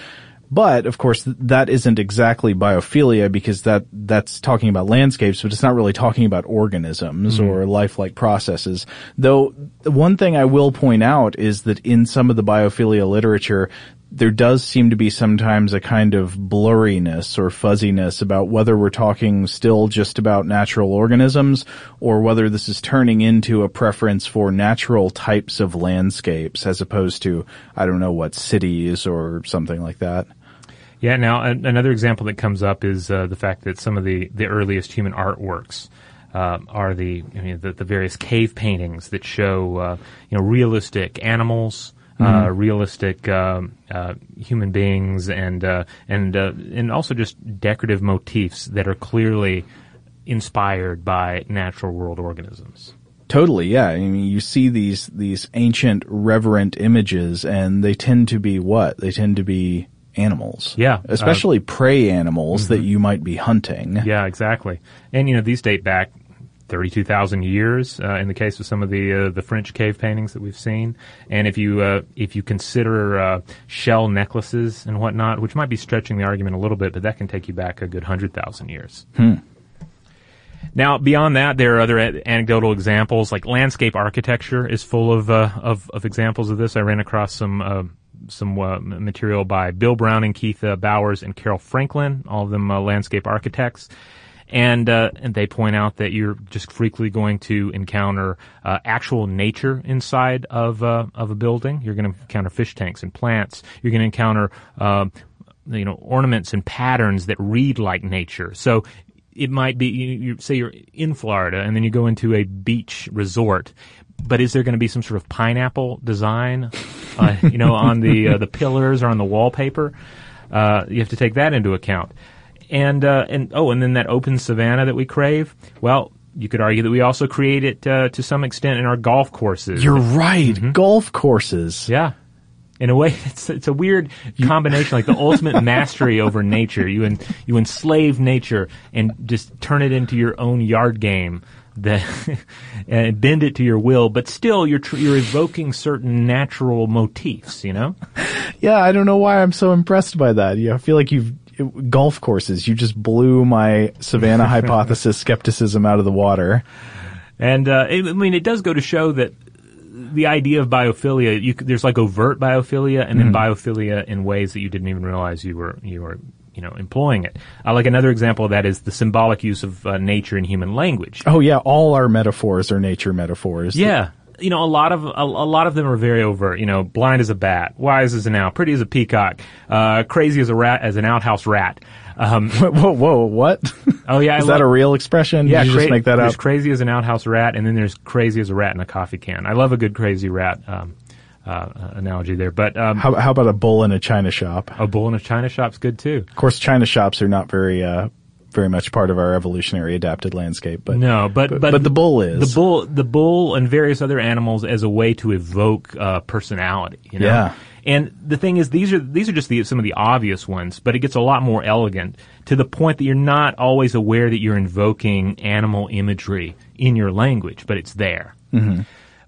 But of course, that isn't exactly biophilia because that that's talking about landscapes, but it's not really talking about organisms mm-hmm. or lifelike processes. Though the one thing I will point out is that in some of the biophilia literature, there does seem to be sometimes a kind of blurriness or fuzziness about whether we're talking still just about natural organisms or whether this is turning into a preference for natural types of landscapes as opposed to, I don't know what, cities or something like that. Yeah. Now, an- another example that comes up is uh, the fact that some of the, the earliest human artworks uh, are the, I mean, the the various cave paintings that show uh, you know realistic animals. Uh, realistic um, uh, human beings and uh, and uh, and also just decorative motifs that are clearly inspired by natural world organisms. Totally, yeah. I mean, you see these these ancient reverent images, and they tend to be what? They tend to be animals. Yeah, uh, especially prey animals that you might be hunting. Yeah, exactly. And you know these date back thirty-two thousand years uh, in the case of some of the uh, the French cave paintings that we've seen. And if you uh, if you consider uh, shell necklaces and whatnot, which might be stretching the argument a little bit, but that can take you back a good hundred thousand years. Now, beyond that, there are other a- anecdotal examples, like landscape architecture is full of uh, of, of examples of this. I ran across some uh, some uh, material by Bill Browning, Keith uh, Bowers, and Carol Franklin, all of them uh, landscape architects. And uh, and they point out that you're just frequently going to encounter uh, actual nature inside of uh, of a building. You're going to encounter fish tanks and plants. You're going to encounter you know ornaments and patterns that read like nature. So it might be you, you say you're in Florida and then you go into a beach resort, but is there going to be some sort of pineapple design, uh, you know, on the uh, the pillars or on the wallpaper? Uh, you have to take that into account, and uh, and oh, and then that open savanna that we crave. Well, you could argue that we also create it uh, to some extent in our golf courses. You're right. Golf courses. Yeah. In a way, it's it's a weird combination, like the ultimate mastery over nature. You en, you enslave nature and just turn it into your own yard game that and bend it to your will, but still you're tr- you're evoking certain natural motifs. You know, Yeah, I don't know why I'm so impressed by that. Yeah, I feel like you've golf courses. You just blew my Savannah hypothesis skepticism out of the water. And uh, it, I mean, it does go to show that the idea of biophilia, you, there's like overt biophilia, and then biophilia in ways that you didn't even realize you were you were you know employing it. Uh, like another example of that is the symbolic use of uh, nature in human language. Oh yeah, all our metaphors are nature metaphors. Yeah. You know, a lot of a, a lot of them are very overt. You know, blind as a bat, wise as an owl, pretty as a peacock, uh, crazy as a rat, as an outhouse rat. Um, Whoa, whoa, what? oh yeah, I Is that love- a real expression? Yeah, Did you cra- just make that there's up? crazy as an outhouse rat, and then there's crazy as a rat in a coffee can. I love a good crazy rat um, uh, analogy there. But um, How, how about a bull in a china shop? a bull in a china shop's good too. Of course, china shops are not very, uh, very much part of our evolutionary adapted landscape, but No, but but, but, but the bull is. the bull, the bull, and various other animals as a way to evoke uh, personality. You know? Yeah. And the thing is, these are these are just the, some of the obvious ones, but it gets a lot more elegant to the point that you're not always aware that you're invoking animal imagery in your language, but it's there. Mm-hmm.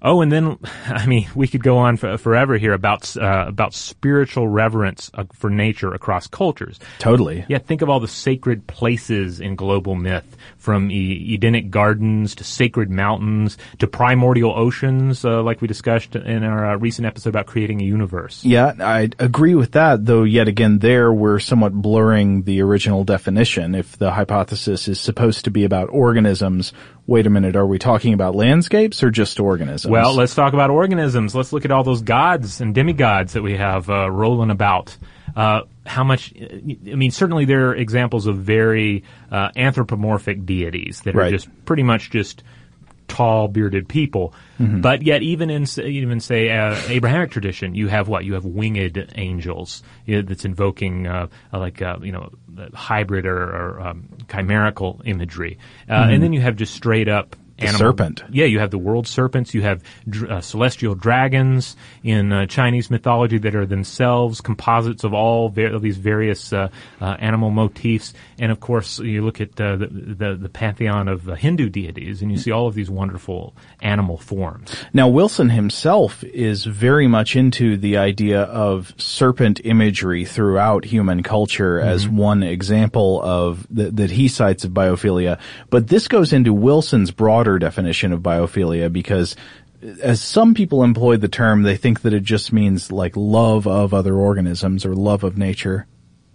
Oh, and then, I mean, we could go on for, forever here about uh, about spiritual reverence uh, for nature across cultures. Totally. Yeah, think of all the sacred places in global myth, from Edenic gardens to sacred mountains to primordial oceans, uh, like we discussed in our uh, recent episode about creating a universe. Yeah, I agree with that, though yet again there we're somewhat blurring the original definition. If the hypothesis is supposed to be about organisms, wait a minute, are we talking about landscapes or just organisms? Well, let's talk about organisms. Let's look at all those gods and demigods that we have uh, rolling about. Uh, how much? I mean, certainly there are examples of very uh, anthropomorphic deities that are Right. just pretty much just tall, bearded people. But yet, even in even say uh, Abrahamic tradition, you have what? You have winged angels you know, that's invoking uh, uh, like uh, you know hybrid or, or um, chimerical imagery, uh, and then you have just straight up. Animal. serpent. Yeah, you have the world serpents. You have uh, celestial dragons in uh, Chinese mythology that are themselves composites of all ver- of these various uh, uh, animal motifs. And of course, you look at uh, the, the the pantheon of uh, Hindu deities, and you see all of these wonderful animal forms. Now, Wilson himself is very much into the idea of serpent imagery throughout human culture as one example of th- that he cites of biophilia. But this goes into Wilson's broader definition of biophilia because as some people employ the term, they think that it just means like love of other organisms or love of nature.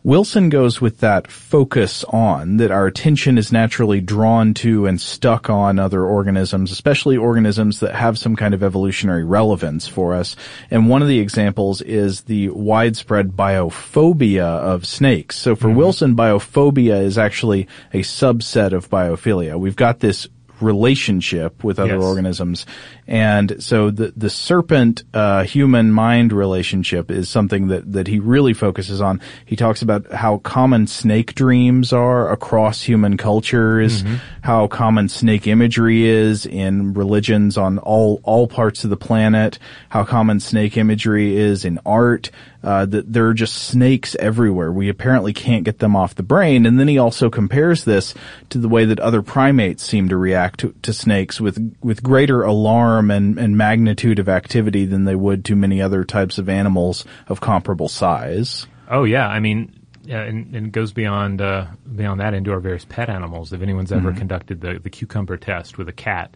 Wilson goes with that focus on that our attention is naturally drawn to and stuck on other organisms, especially organisms that have some kind of evolutionary relevance for us. And one of the examples is the widespread biophobia of snakes. So for mm-hmm. Wilson, biophobia is actually a subset of biophilia. We've got this relationship with other Yes. organisms. And so the, the serpent, uh, human mind relationship is something that, that he really focuses on. He talks about how common snake dreams are across human cultures, how common snake imagery is in religions on all, all parts of the planet, how common snake imagery is in art, uh, that there are just snakes everywhere. We apparently can't get them off the brain. And then he also compares this to the way that other primates seem to react to, to snakes with, with greater alarm and, and magnitude of activity than they would to many other types of animals of comparable size. Oh yeah, I mean. Yeah, and, and it goes beyond uh, beyond that into our various pet animals. If anyone's ever conducted the, the cucumber test with a cat,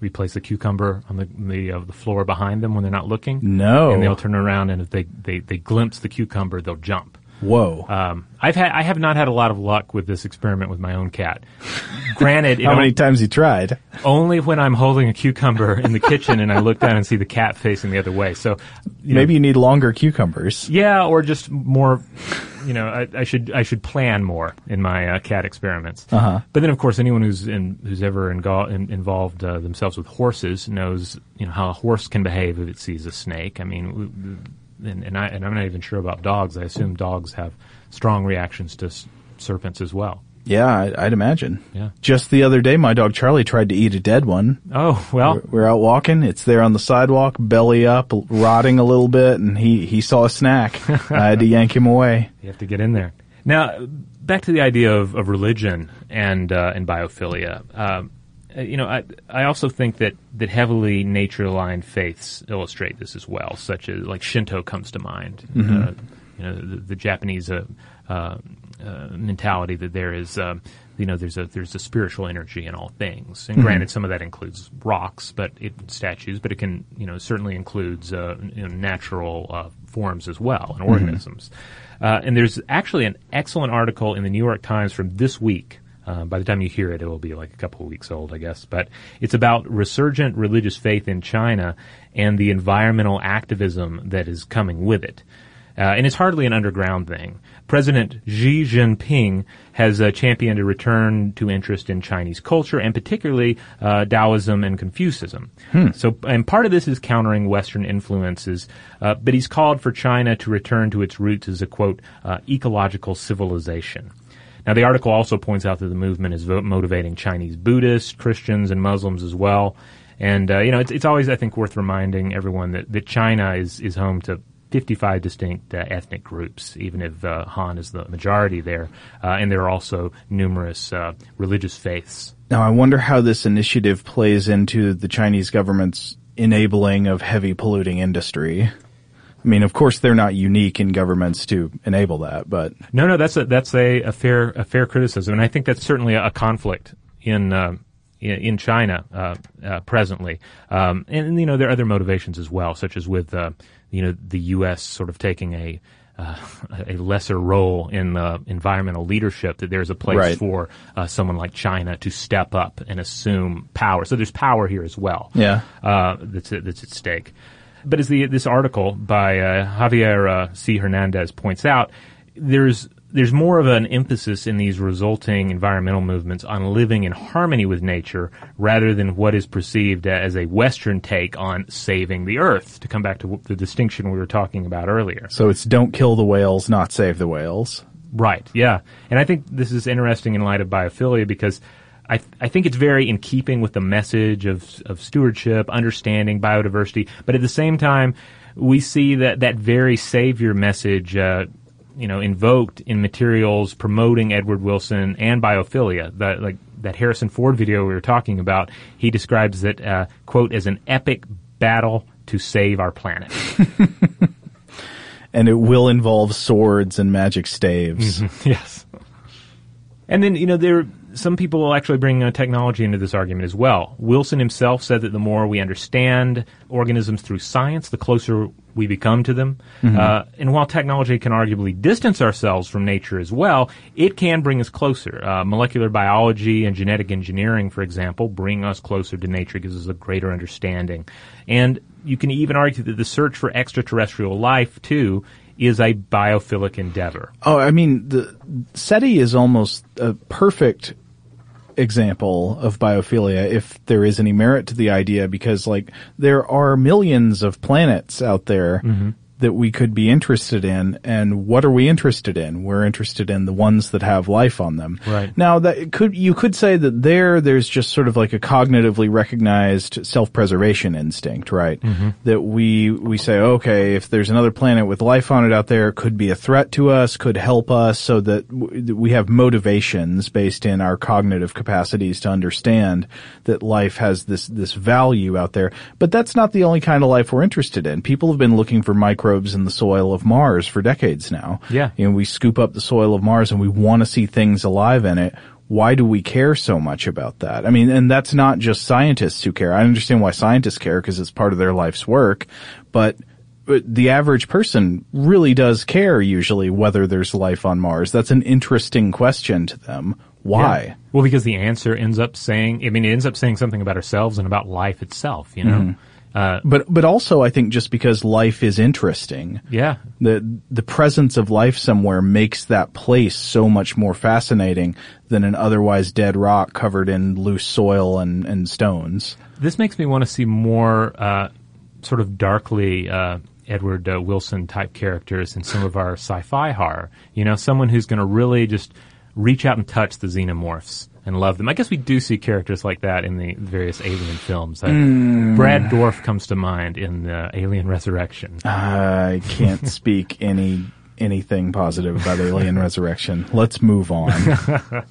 we place the cucumber on the the, uh, the floor behind them when they're not looking, No. and they'll turn around and if they, they, they glimpse the cucumber, they'll jump. Whoa. Um, I've had I have not had a lot of luck with this experiment with my own cat. Granted, How many times you tried? only when I'm holding a cucumber in the kitchen and I look down and see the cat facing the other way. So you know, Maybe you need longer cucumbers. yeah, or just more. You know, I, I should I should plan more in my uh, cat experiments. Uh-huh. But then, of course, anyone who's in, who's ever ingo- in, involved uh, themselves with horses knows you know how a horse can behave if it sees a snake. I mean, and, and I and I'm not even sure about dogs. I assume dogs have strong reactions to s- serpents as well. Yeah, I, I'd imagine. Yeah. Just the other day, my dog Charlie tried to eat a dead one. Oh well, We're out walking. It's there on the sidewalk, belly up, rotting a little bit, and he, he saw a snack. I had to yank him away. You have to get in there. Now, back to the idea of, of religion and uh, and biophilia. Um, uh, you know, I I also think that that heavily nature aligned faiths illustrate this as well, such as like Shinto comes to mind. Uh, you know, the, the Japanese uh, uh, mentality that there is. Um, you know there's a there's a spiritual energy in all things, and granted, some of that includes rocks, but it statues, but it can you know certainly includes uh, you know, natural uh, forms as well and organisms. Uh, and there's actually an excellent article in the New York Times from this week. Uh, by the time you hear it, it will be like a couple of weeks old, I guess. But it's about resurgent religious faith in China and the environmental activism that is coming with it. Uh, and it's hardly an underground thing. President Xi Jinping has uh, championed a return to interest in Chinese culture and particularly uh, Taoism and Confucianism. So, and part of this is countering Western influences, uh, but he's called for China to return to its roots as a quote uh, ecological civilization. Now, the article also points out that the movement is vo- motivating Chinese Buddhists, Christians, and Muslims as well. And uh, you know, it's, it's always I think worth reminding everyone that, that China is is home to 55 distinct uh, ethnic groups, even if uh, Han is the majority there, uh, and there are also numerous uh, religious faiths. Now, I wonder how this initiative plays into the Chinese government's enabling of heavy polluting industry. I mean, of course, they're not unique in governments to enable that, but No, no, that's a that's a, a fair a fair criticism, and I think that's certainly a, conflict in. Uh, in in China uh, uh, presently, um, and you know there are other motivations as well, such as with uh, you know the U.S. sort of taking a uh, a lesser role in uh, environmental leadership. That there's a place Right. for uh, someone like China to step up and assume power. So there's power here as well. Yeah. uh, that's that's at stake. But as the this article by uh, Javier uh, C. Hernandez points out, there's there's more of an emphasis in these resulting environmental movements on living in harmony with nature rather than what is perceived as a Western take on saving the earth. To come back to the distinction we were talking about earlier. so it's don't kill the whales, not save the whales. Right. Yeah. And I think this is interesting in light of biophilia because I, I think it's very in keeping with the message of, of stewardship, understanding biodiversity, but at the same time, we see that, that very savior message, uh, you know, invoked in materials promoting Edward Wilson and biophilia. That, like, that Harrison Ford video we were talking about, he describes it, uh, quote, as an epic battle to save our planet. And it will involve swords and magic staves. yes. And then, you know, there some people will actually bring uh, technology into this argument as well. Wilson himself said that the more we understand organisms through science, the closer we become to them. Uh, and while technology can arguably distance ourselves from nature as well, it can bring us closer. Uh, molecular biology and genetic engineering, for example, bring us closer to nature, gives us a greater understanding. And you can even argue that the search for extraterrestrial life, too, is a biophilic endeavor. Oh, I mean, the SETI is almost a perfect example of biophilia if there is any merit to the idea because like there are millions of planets out there mm-hmm. That we could be interested in and what are we interested in? We're interested in the ones that have life on them. Right. now that could you could say that there there's just sort of like a cognitively recognized self-preservation instinct right? Mm-hmm. That we we say okay if there's another planet with life on it out there it could be a threat to us could help us so that w- that we have motivations based in our cognitive capacities to understand that life has this this value out there. But that's not the only kind of life we're interested in. People have been looking for microbes in the soil of Mars for decades now Yeah. you know, we scoop up the soil of Mars and we want to see things alive in it. Why do we care so much about that? I mean, and that's not just scientists who care. I understand why scientists care because it's part of their life's work, but the average person really does care usually whether there's life on Mars. That's an interesting question to them. Why? Yeah. Well, because the answer ends up saying, I mean, it ends up saying something about ourselves and about life itself, you know? Mm-hmm. Uh, But, but also I think just because life is interesting. yeah. the the presence of life somewhere makes that place so much more fascinating than an otherwise dead rock covered in loose soil and, and stones. This makes me want to see more, uh, sort of darkly, uh, Edward uh, Wilson type characters in some of our sci-fi horror. You know, someone who's going to really just reach out and touch the xenomorphs and love them. I guess we do see characters like that in the various alien films. Uh, Brad Dourif comes to mind in uh, Alien Resurrection. I can't speak any anything positive about Alien Resurrection. Let's move on.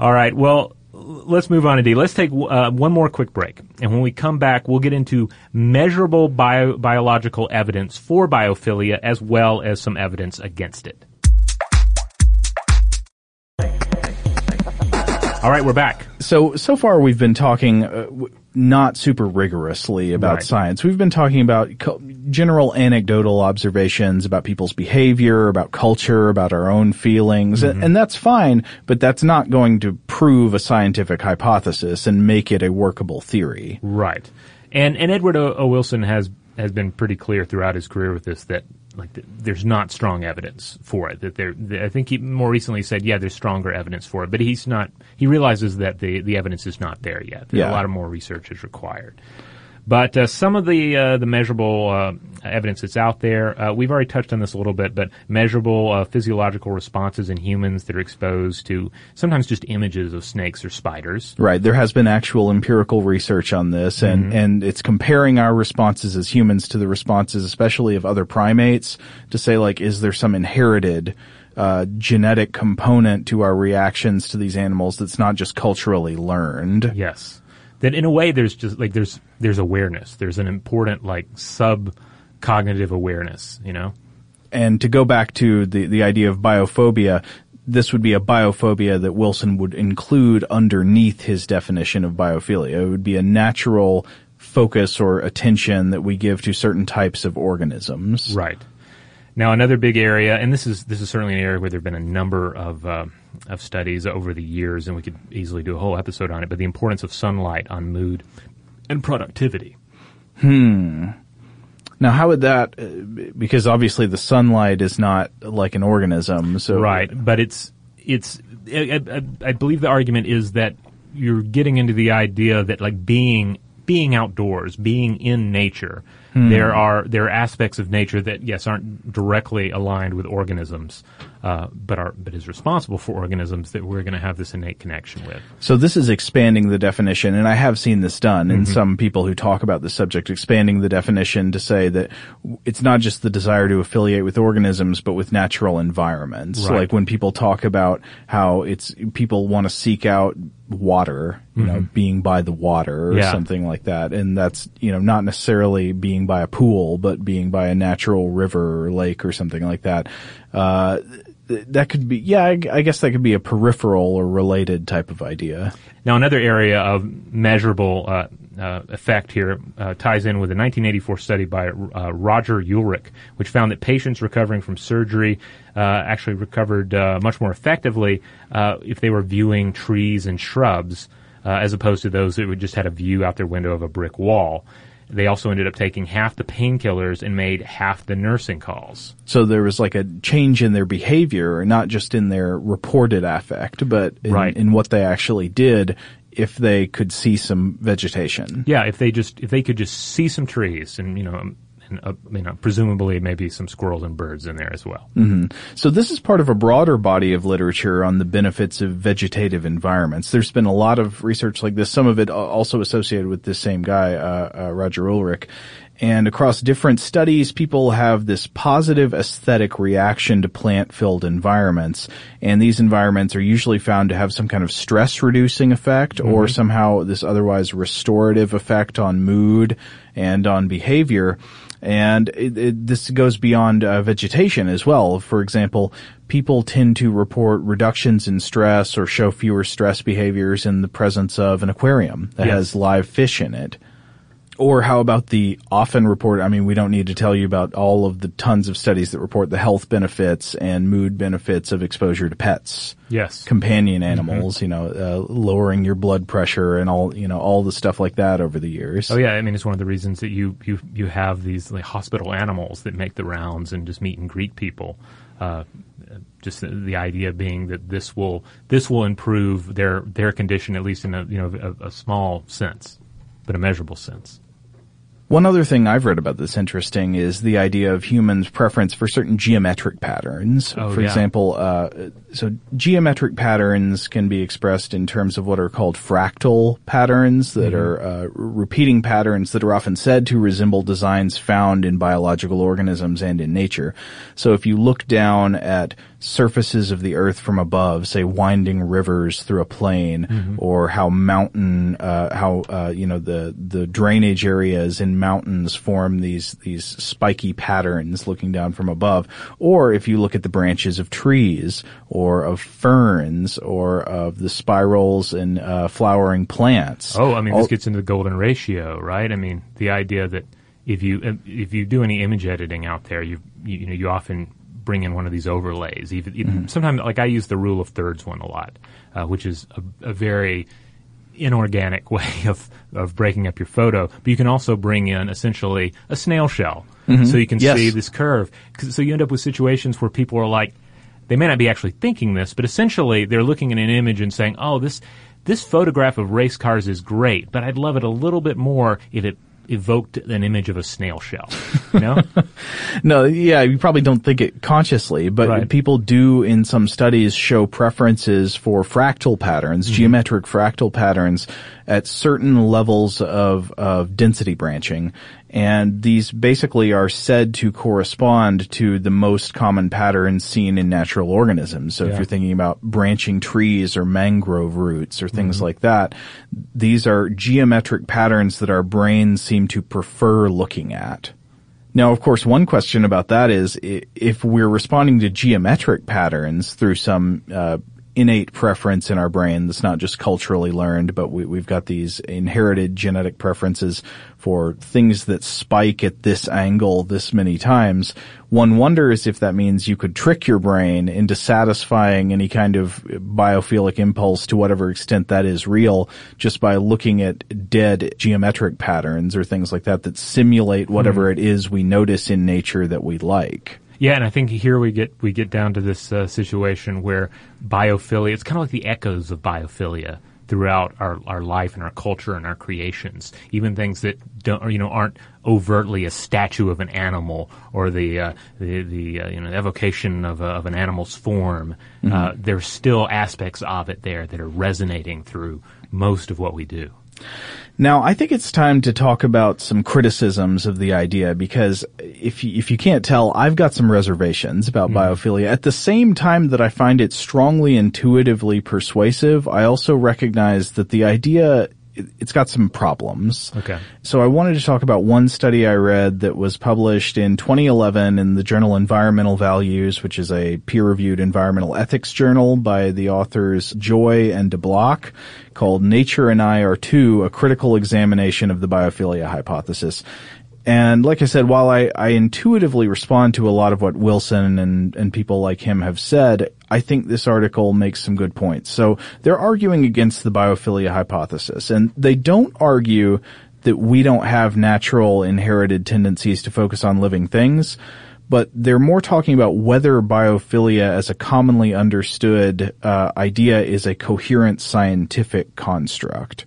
All right. Well, let's move on to D. Let's take uh, one more quick break. And when we come back, we'll get into measurable bio- biological evidence for biophilia as well as some evidence against it. All right, we're back. So so far we've been talking uh, w- not super rigorously about Right. science. We've been talking about general anecdotal observations about people's behavior, about culture, about our own feelings, Mm-hmm. and, and that's fine. But that's not going to prove a scientific hypothesis and make it a workable theory. Right. And and Edward O. o. Wilson has has been pretty clear throughout his career with this that like th- there's not strong evidence for it. That there, th- I think he more recently said, yeah, there's stronger evidence for it, but he's not. He realizes that the the evidence is not there yet. Yeah. A lot of more research is required. But uh, some of the uh, the measurable uh, evidence that's out there, uh, we've already touched on this a little bit, but measurable uh, physiological responses in humans that are exposed to sometimes just images of snakes or spiders. Right. There has been actual empirical research on this and, Mm-hmm. and it's comparing our responses as humans to the responses, especially of other primates to say like, is there some inherited, uh, genetic component to our reactions to these animals that's not just culturally learned? Yes. That in a way there's just like there's there's awareness. There's an important like sub cognitive awareness, you know? And to go back to the, the idea of biophobia, this would be a biophobia that Wilson would include underneath his definition of biophilia. It would be a natural focus or attention that we give to certain types of organisms. Right. Now another big area, and this is this is certainly an area where there have been a number of uh, of studies over the years, and we could easily do a whole episode on it. But the importance of sunlight on mood and productivity. Hmm. Now, how would that? uh, Because obviously, the sunlight is not like an organism. So, Right, but it's it's. I, I, I believe the argument is that you're getting into the idea that like being being outdoors, being in nature, Hmm. there are there are aspects of nature that yes aren't directly aligned with organisms, uh, but are but is responsible for organisms that we're going to have this innate connection with. So this is expanding the definition, and I have seen this done in mm-hmm. some people who talk about the subject, expanding the definition to say that it's not just the desire to affiliate with organisms, but with natural environments. Right. Like when people talk about how it's people want to seek out water, you know, mm-hmm. being by the water or Yeah. something like that, and that's you know not necessarily being by a pool, but being by a natural river or lake or something like that. Uh, th- that could be, yeah, I, I guess that could be a peripheral or related type of idea. Now, another area of measurable uh, uh, effect here uh, ties in with a 1984 study by uh, Roger Ulrich, which found that patients recovering from surgery uh, actually recovered uh, much more effectively if they were viewing trees and shrubs, as opposed to those that would just had a view out their window of a brick wall. They also ended up taking half the painkillers and made half the nursing calls. So there was like a change in their behavior, not just in their reported affect, but in, Right. in what they actually did if they could see some vegetation. Yeah, if they just if they could just see some trees and you know and uh, you know presumably maybe some squirrels and birds in there as well. So this is part of a broader body of literature on the benefits of vegetative environments. There's been a lot of research like this, some of it also associated with this same guy, uh, uh, Roger Ulrich. And across different studies, people have this positive aesthetic reaction to plant-filled environments. And these environments are usually found to have some kind of stress-reducing effect or somehow this otherwise restorative effect on mood and on behavior. And it, it, this goes beyond uh, vegetation as well. For example, people tend to report reductions in stress or show fewer stress behaviors in the presence of an aquarium that Yes. has live fish in it. Or how about the often report, I mean, we don't need to tell you about all of the tons of studies that report the health benefits and mood benefits of exposure to pets Yes. companion animals, you know, uh, lowering your blood pressure and all, you know, all the stuff like that over the years. Oh yeah, I mean it's one of the reasons that you you you have these like hospital animals that make the rounds and just meet and greet people. Uh, just the, the idea being that this will this will improve their their condition at least in a you know a, a small sense, but a measurable sense. One other thing I've read about that's interesting is the idea of humans' preference for certain geometric patterns. Oh, for yeah. example, uh, so geometric patterns can be expressed in terms of what are called fractal patterns that Mm-hmm. are uh, repeating patterns that are often said to resemble designs found in biological organisms and in nature. So if you look down at surfaces of the earth from above, say winding rivers through a plain, Mm-hmm. or how mountain, uh, how uh, you know the the drainage areas in mountains form these these spiky patterns looking down from above, or if you look at the branches of trees or of ferns or of the spirals and uh, flowering plants. Oh, I mean, All- this gets into the golden ratio, right? I mean, the idea that if you if you do any image editing out there, you you, you know you often bring in one of these overlays. Even, even sometimes, like I use the rule of thirds one a lot, uh, which is a, a very inorganic way of of breaking up your photo. But you can also bring in essentially a snail shell, so you can Yes. see this curve. So you end up with situations where people are like, they may not be actually thinking this, but essentially they're looking at an image and saying, "Oh, this this photograph of race cars is great, but I'd love it a little bit more if it evoked an image of a snail shell." You know? No, yeah, you probably don't think it consciously, but Right. people do in some studies show preferences for fractal patterns, Mm-hmm. geometric fractal patterns at certain levels of, of density branching. And these basically are said to correspond to the most common patterns seen in natural organisms. So if you're thinking about branching trees or mangrove roots or things like that, these are geometric patterns that our brains seem to prefer looking at. Now, of course, one question about that is if we're responding to geometric patterns through some uh, innate preference in our brain that's not just culturally learned, but we, we've got these inherited genetic preferences for things that spike at this angle this many times. One wonders if that means you could trick your brain into satisfying any kind of biophilic impulse to whatever extent that is real just by looking at dead geometric patterns or things like that that simulate whatever hmm. it is we notice in nature that we like. Yeah, and I think here we get we get down to this uh, situation where biophilia. It's kind of like the echoes of biophilia throughout our, our life and our culture and our creations. Even things that don't you know aren't overtly a statue of an animal or the uh, the, the uh, you know evocation of, a, of an animal's form. Uh, there's still aspects of it there that are resonating through most of what we do. Now, I think it's time to talk about some criticisms of the idea because if you, if you can't tell, I've got some reservations about hmm. biophilia. At the same time that I find it strongly intuitively persuasive, I also recognize that the idea it's got some problems. Okay. So I wanted to talk about one study I read that was published in 2011 in the journal Environmental Values, which is a peer-reviewed environmental ethics journal by the authors Joye and De Block called Nature and I Are Two, a critical examination of the biophilia hypothesis. And like I said, while I, I intuitively respond to a lot of what Wilson and, and people like him have said, I think this article makes some good points. So they're arguing against the biophilia hypothesis, and they don't argue that we don't have natural inherited tendencies to focus on living things, but they're more talking about whether biophilia as a commonly understood uh, idea is a coherent scientific construct.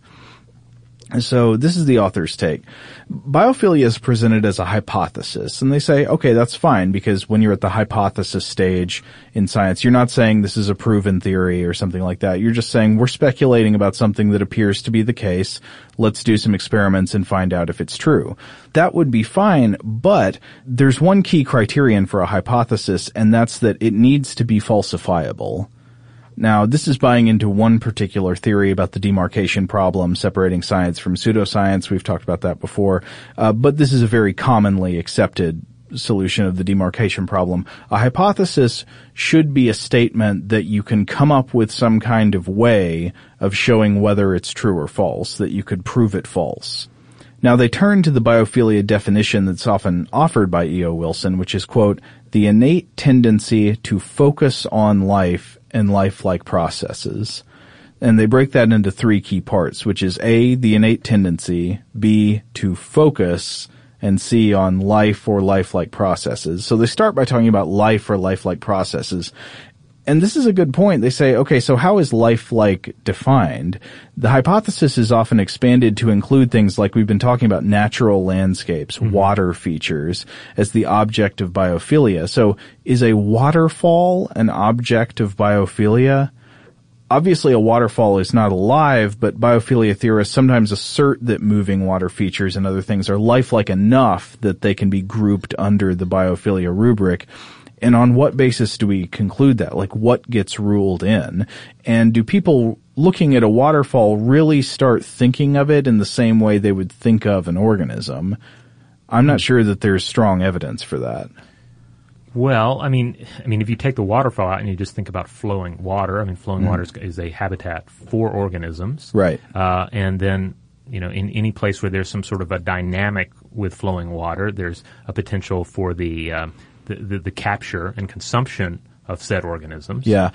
So this is the author's take. Biophilia is presented as a hypothesis, and they say, okay, that's fine because when you're at the hypothesis stage in science, you're not saying this is a proven theory or something like that. You're just saying we're speculating about something that appears to be the case. Let's do some experiments and find out if it's true. That would be fine, but there's one key criterion for a hypothesis, and that's that it needs to be falsifiable. Now, this is buying into one particular theory about the demarcation problem, separating science from pseudoscience. We've talked about that before. Uh, but this is a very commonly accepted solution of the demarcation problem. A hypothesis should be a statement that you can come up with some kind of way of showing whether it's true or false, that you could prove it false. Now they turn to the biophilia definition that's often offered by E.O. Wilson, which is, quote, the innate tendency to focus on life and lifelike processes. And they break that into three key parts, which is A, the innate tendency, B, to focus, and C, on life or lifelike processes. So they start by talking about life or lifelike processes. And this is a good point. They say, okay, so how is lifelike defined? The hypothesis is often expanded to include things like we've been talking about natural landscapes, mm-hmm. water features as the object of biophilia. So is a waterfall an object of biophilia? Obviously, a waterfall is not alive, but biophilia theorists sometimes assert that moving water features and other things are lifelike enough that they can be grouped under the biophilia rubric. And on what basis do we conclude that? Like what gets ruled in? And do people looking at a waterfall really start thinking of it in the same way they would think of an organism? I'm not sure that there's strong evidence for that. Well, I mean, I mean, if you take the waterfall out and you just think about flowing water, I mean, flowing water is, is a habitat for organisms, Right. Uh, and then, you know, in any place where there's some sort of a dynamic with flowing water, there's a potential for the um, the, the, the capture and consumption of said organisms. Yeah.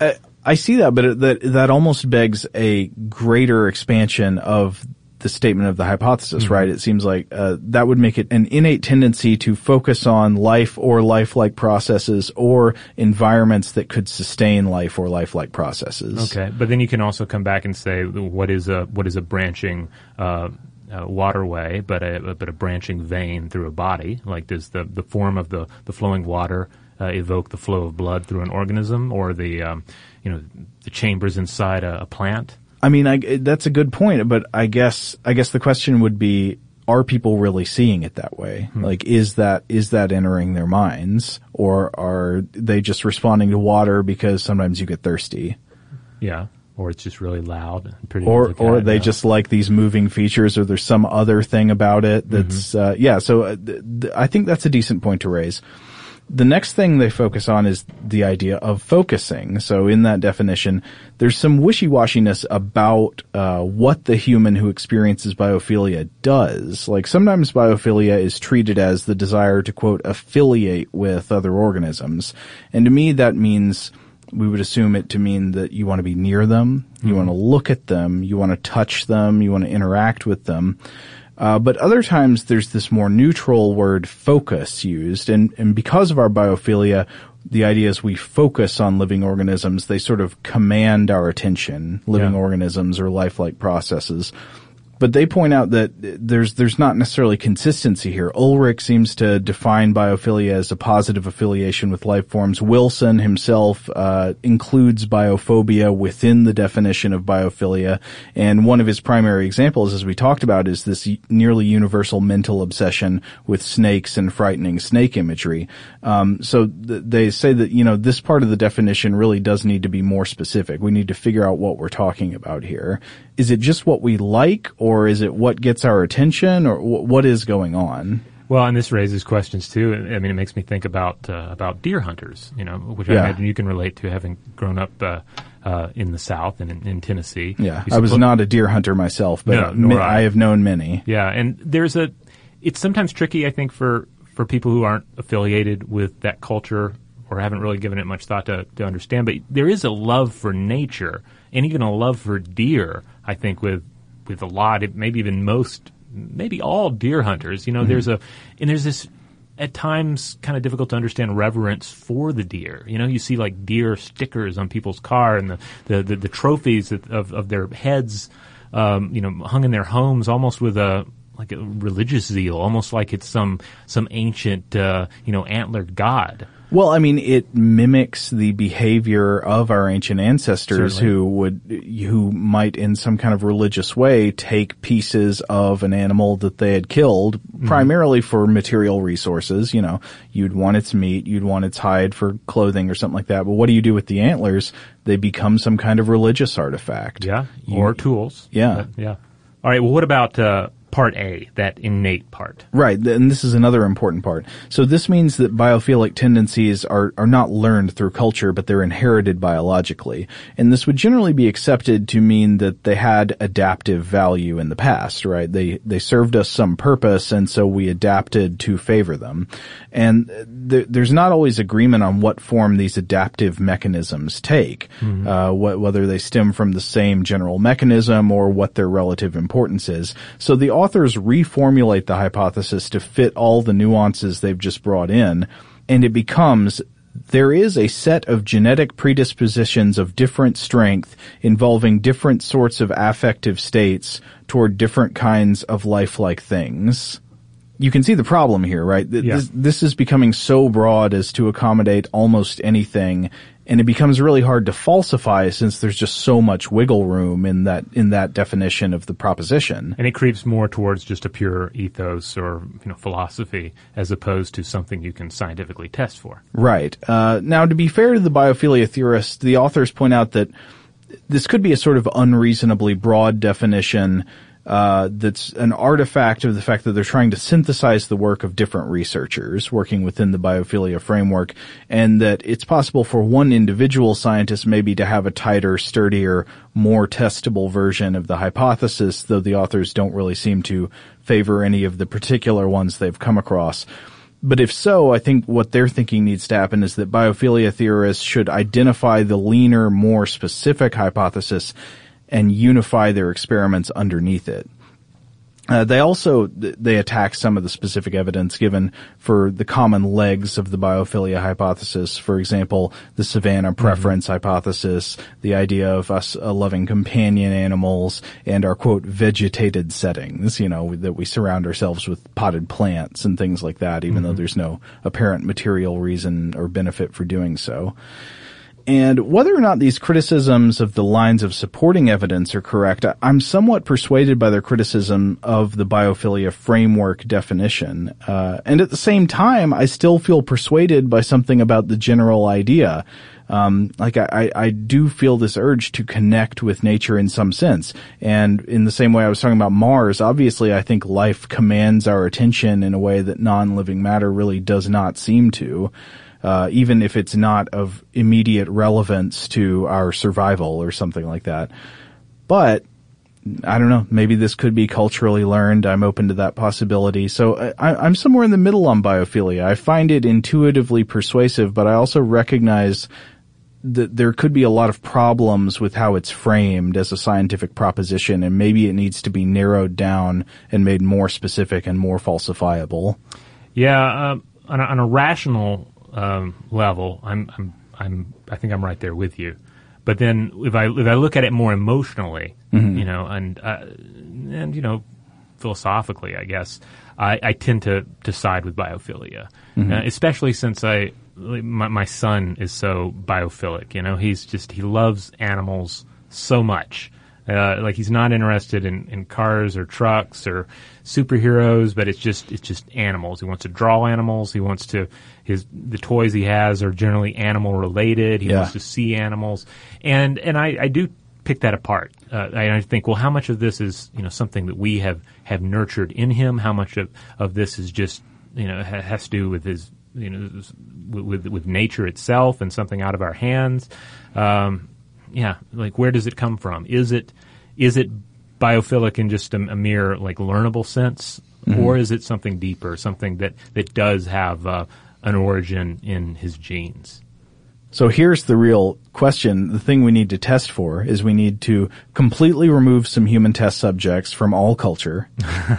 I, I see that, but it, that, that almost begs a greater expansion of the statement of the hypothesis, right? It seems like uh, that would make it an innate tendency to focus on life or lifelike processes or environments that could sustain life or lifelike processes. Okay, but then you can also come back and say what is a what is a branching uh, uh, waterway, but a but a branching vein through a body. Like does the the form of the the flowing water uh, evoke the flow of blood through an organism, or the um, you know the chambers inside a, a plant? I mean, I, that's a good point, but I guess I guess the question would be: Are people really seeing it that way? Like, is that is that entering their minds, or are they just responding to water because sometimes you get thirsty, Yeah, or it's just really loud and pretty. or or they yeah. just like these moving features, or there's some other thing about it Mm-hmm. that's uh, yeah. So uh, th- th- I think that's a decent point to raise. The next thing they focus on is the idea of focusing. So in that definition, there's some wishy-washiness about uh, what the human who experiences biophilia does. Like sometimes biophilia is treated as the desire to quote affiliate with other organisms, and to me that means we would assume it to mean that you want to be near them, you want to look at them, you want to touch them, you want to interact with them. Uh, but other times there's this more neutral word focus used, and, and because of our biophilia, the idea is we focus on living organisms. They sort of command our attention, living Yeah. organisms or lifelike processes. But they point out that there's there's not necessarily consistency here. Ulrich seems to define biophilia as a positive affiliation with life forms. Wilson himself uh, includes biophobia within the definition of biophilia, and one of his primary examples, as we talked about, is this nearly universal mental obsession with snakes and frightening snake imagery. Um, so th- they say that you know this part of the definition really does need to be more specific. We need to figure out what we're talking about here. Is it just what we like, or is it what gets our attention, or wh- what is going on? Well, and this raises questions too. I mean, it makes me think about uh, about deer hunters, you know, which I imagine you can relate to, having grown up uh, uh, in the South and in, in Tennessee. Yeah, I was not a deer hunter myself, but No, I. I have known many. Yeah, and there's a. It's sometimes tricky, I think, for for people who aren't affiliated with that culture or haven't really given it much thought to to understand. But there is a love for nature and even a love for deer. I think with with a lot, maybe even most, maybe all deer hunters. You know, there's a and there's this at times kind of difficult to understand reverence for the deer. You know, you see like deer stickers on people's car and the the the, the trophies of, of of their heads, um, you know, hung in their homes almost with a like a religious zeal, almost like it's some some ancient uh, you know antlered god. Well, I mean, it mimics the behavior of our ancient ancestors Certainly. who would, who might in some kind of religious way take pieces of an animal that they had killed primarily for material resources. You know, you'd want its meat, you'd want its hide for clothing or something like that. But what do you do with the antlers? They become some kind of religious artifact. Yeah, You- or tools. Yeah. Yeah. All right. Well, what about uh, part A, that innate part? Right, and this is another important part. So this means that biophilic tendencies are, are not learned through culture, but they're inherited biologically. And this would generally be accepted to mean that they had adaptive value in the past, right? They, they served us some purpose, and so we adapted to favor them. And th- there's not always agreement on what form these adaptive mechanisms take, uh, wh- whether they stem from the same general mechanism or what their relative importance is. So the authors reformulate the hypothesis to fit all the nuances they've just brought in, and it becomes there is a set of genetic predispositions of different strength involving different sorts of affective states toward different kinds of lifelike things. you can see the problem here, right? Th- Yeah. This, this is becoming so broad as to accommodate almost anything, and it becomes really hard to falsify since there's just so much wiggle room in that in that definition of the proposition. And it creeps more towards just a pure ethos or you know philosophy as opposed to something you can scientifically test for. Right. Uh, now, to be fair to the biophilia theorists, the authors point out that this could be a sort of unreasonably broad definition uh, that's an artifact of the fact that they're trying to synthesize the work of different researchers working within the biophilia framework, and that it's possible for one individual scientist maybe to have a tighter, sturdier, more testable version of the hypothesis, though the authors don't really seem to favor any of the particular ones they've come across. But if so, I think what they're thinking needs to happen is that biophilia theorists should identify the leaner, more specific hypothesis and unify their experiments underneath it. Uh, they also they attack some of the specific evidence given for the common legs of the biophilia hypothesis. For example, the savanna preference hypothesis, the idea of us uh, loving companion animals, and our quote vegetated settings. You know that we surround ourselves with potted plants and things like that, even though there's no apparent material reason or benefit for doing so. And whether or not these criticisms of the lines of supporting evidence are correct, I'm somewhat persuaded by their criticism of the biophilia framework definition. Uh, and at the same time, I still feel persuaded by something about the general idea. Um, like I I do feel this urge to connect with nature in some sense. And in the same way I was talking about Mars, obviously I think life commands our attention in a way that non-living matter really does not seem to uh, even if it's not of immediate relevance to our survival or something like that. But I don't know. Maybe this could be culturally learned. I'm open to that possibility. So I, I'm somewhere in the middle on biophilia. I find it intuitively persuasive, but I also recognize that there could be a lot of problems with how it's framed as a scientific proposition, and maybe it needs to be narrowed down and made more specific and more falsifiable. Yeah, um, on, a, on a rational um, level, I'm, I'm, I'm, I think I'm right there with you. But then if I if I look at it more emotionally, you know, and uh, and you know, philosophically, I guess I, I tend to to side with biophilia, uh, especially since I my, my son is so biophilic. You know, he's just he loves animals so much. Uh, like he's not interested in, in cars or trucks or superheroes, but it's just it's just animals. He wants to draw animals. He wants to his the toys he has are generally animal related. He Yeah. wants to see animals, and and I, I do pick that apart. Uh, I, I think, well, how much of this is you know something that we have have nurtured in him? How much of of this is just you know ha- has to do with his you know with with, with nature itself and something out of our hands? Um, yeah, like where does it come from? Is it is it biophilic in just a, a mere like learnable sense, or is it something deeper, something that that does have uh, an origin in his genes? So here's the real question. The thing we need to test for is we need to completely remove some human test subjects from all culture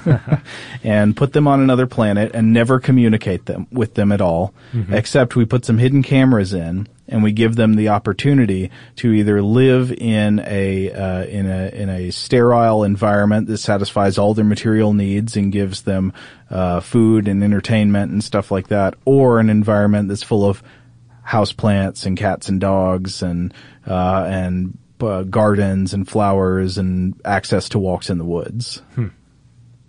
and put them on another planet and never communicate them with them at all, except we put some hidden cameras in and we give them the opportunity to either live in a uh, in a in a sterile environment that satisfies all their material needs and gives them uh, food and entertainment and stuff like that, or an environment that's full of houseplants and cats and dogs and uh, and uh, gardens and flowers and access to walks in the woods.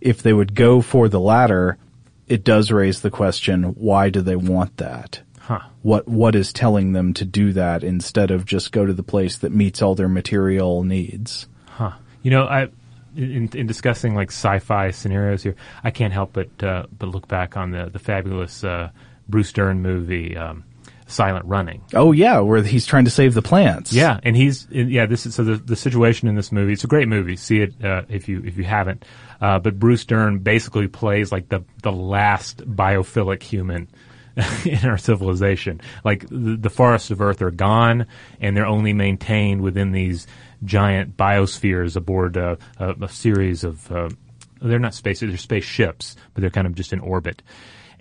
If they would go for the latter, it does raise the question: Why do they want that? Huh. What what is telling them to do that instead of just go to the place that meets all their material needs? Huh. You know, I in, in discussing like sci-fi scenarios here, I can't help but uh, but look back on the the fabulous uh, Bruce Dern movie, um, Silent Running. Oh yeah, where he's trying to save the plants. Yeah, and he's yeah. This is so the the situation in this movie. It's a great movie. See it uh, if you if you haven't. Uh, but Bruce Dern basically plays like the the last biophilic human in our civilization. Like the, the forests of Earth are gone, and they're only maintained within these giant biospheres aboard uh, a, a series of. Uh, they're not space; they're spaceships, but they're kind of just in orbit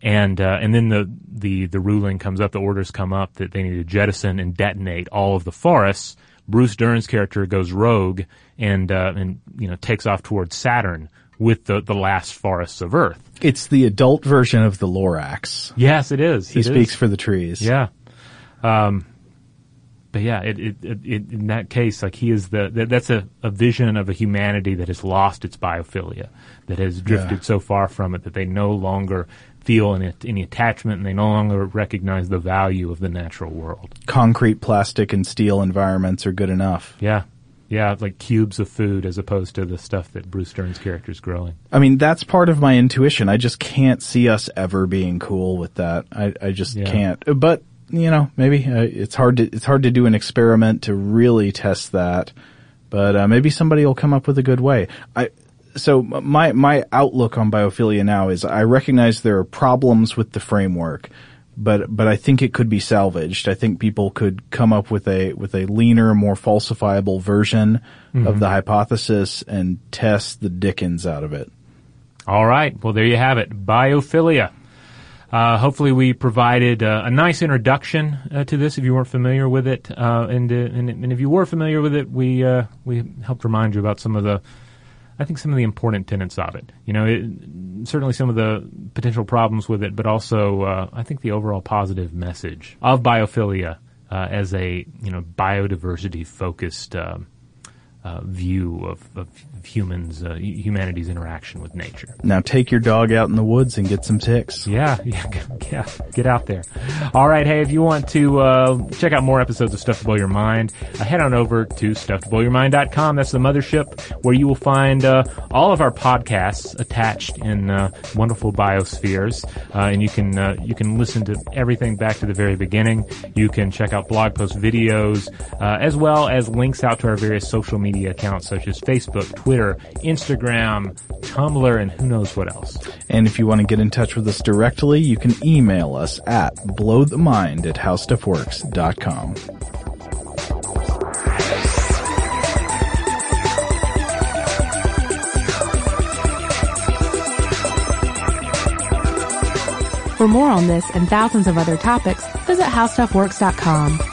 and uh, and then the, the the ruling comes up, the orders come up that they need to jettison and detonate all of the forests. Bruce Dern's character goes rogue and uh, and you know takes off towards Saturn, with the, the last forests of Earth. It's the adult version of the Lorax. Yes, it is. He It speaks is. for the trees. Yeah. Um, but yeah, it, it, it, it, in that case, like he is the, that, that's a, a vision of a humanity that has lost its biophilia, that has drifted Yeah. so far from it that they no longer feel any, any attachment and they no longer recognize the value of the natural world. Concrete, plastic, and steel environments are good enough. Yeah. Yeah, like cubes of food as opposed to the stuff that Bruce Dern's character is growing. I mean, that's part of my intuition. I just can't see us ever being cool with that. I, I just Yeah. can't. But you know, maybe uh, it's hard to it's hard to do an experiment to really test that. But uh, maybe somebody will come up with a good way. I so my my outlook on biophilia now is I recognize there are problems with the framework, but but I think it could be salvaged. I think people could come up with a with a leaner, more falsifiable version of the hypothesis and test the dickens out of it. All right. Well, there you have it. Biophilia. Uh, hopefully, we provided uh, a nice introduction uh, to this if you weren't familiar with it, uh, and, uh, and and if you were familiar with it, we uh, we helped remind you about some of the, I think some of the important tenets of it. You know, it, certainly some of the potential problems with it, but also uh, I think the overall positive message of biophilia uh, as a you know biodiversity focused. Um, uh, view of, of humans, uh, humanity's interaction with nature. Now take your dog out in the woods and get some ticks. Yeah, yeah, yeah. Get out there. All right. Hey, if you want to uh, check out more episodes of Stuff to Blow Your Mind, uh, head on over to stufftoblowyourmind.com. That's the mothership where you will find uh, all of our podcasts attached in uh, wonderful biospheres, uh, and you can uh, you can listen to everything back to the very beginning. You can check out blog post videos uh, as well as links out to our various social media accounts such as Facebook, Twitter, Instagram, Tumblr, and who knows what else. And if you want to get in touch with us directly, you can email us at blowthemind at howstuffworks.com. For more on this and thousands of other topics, visit howstuffworks.com.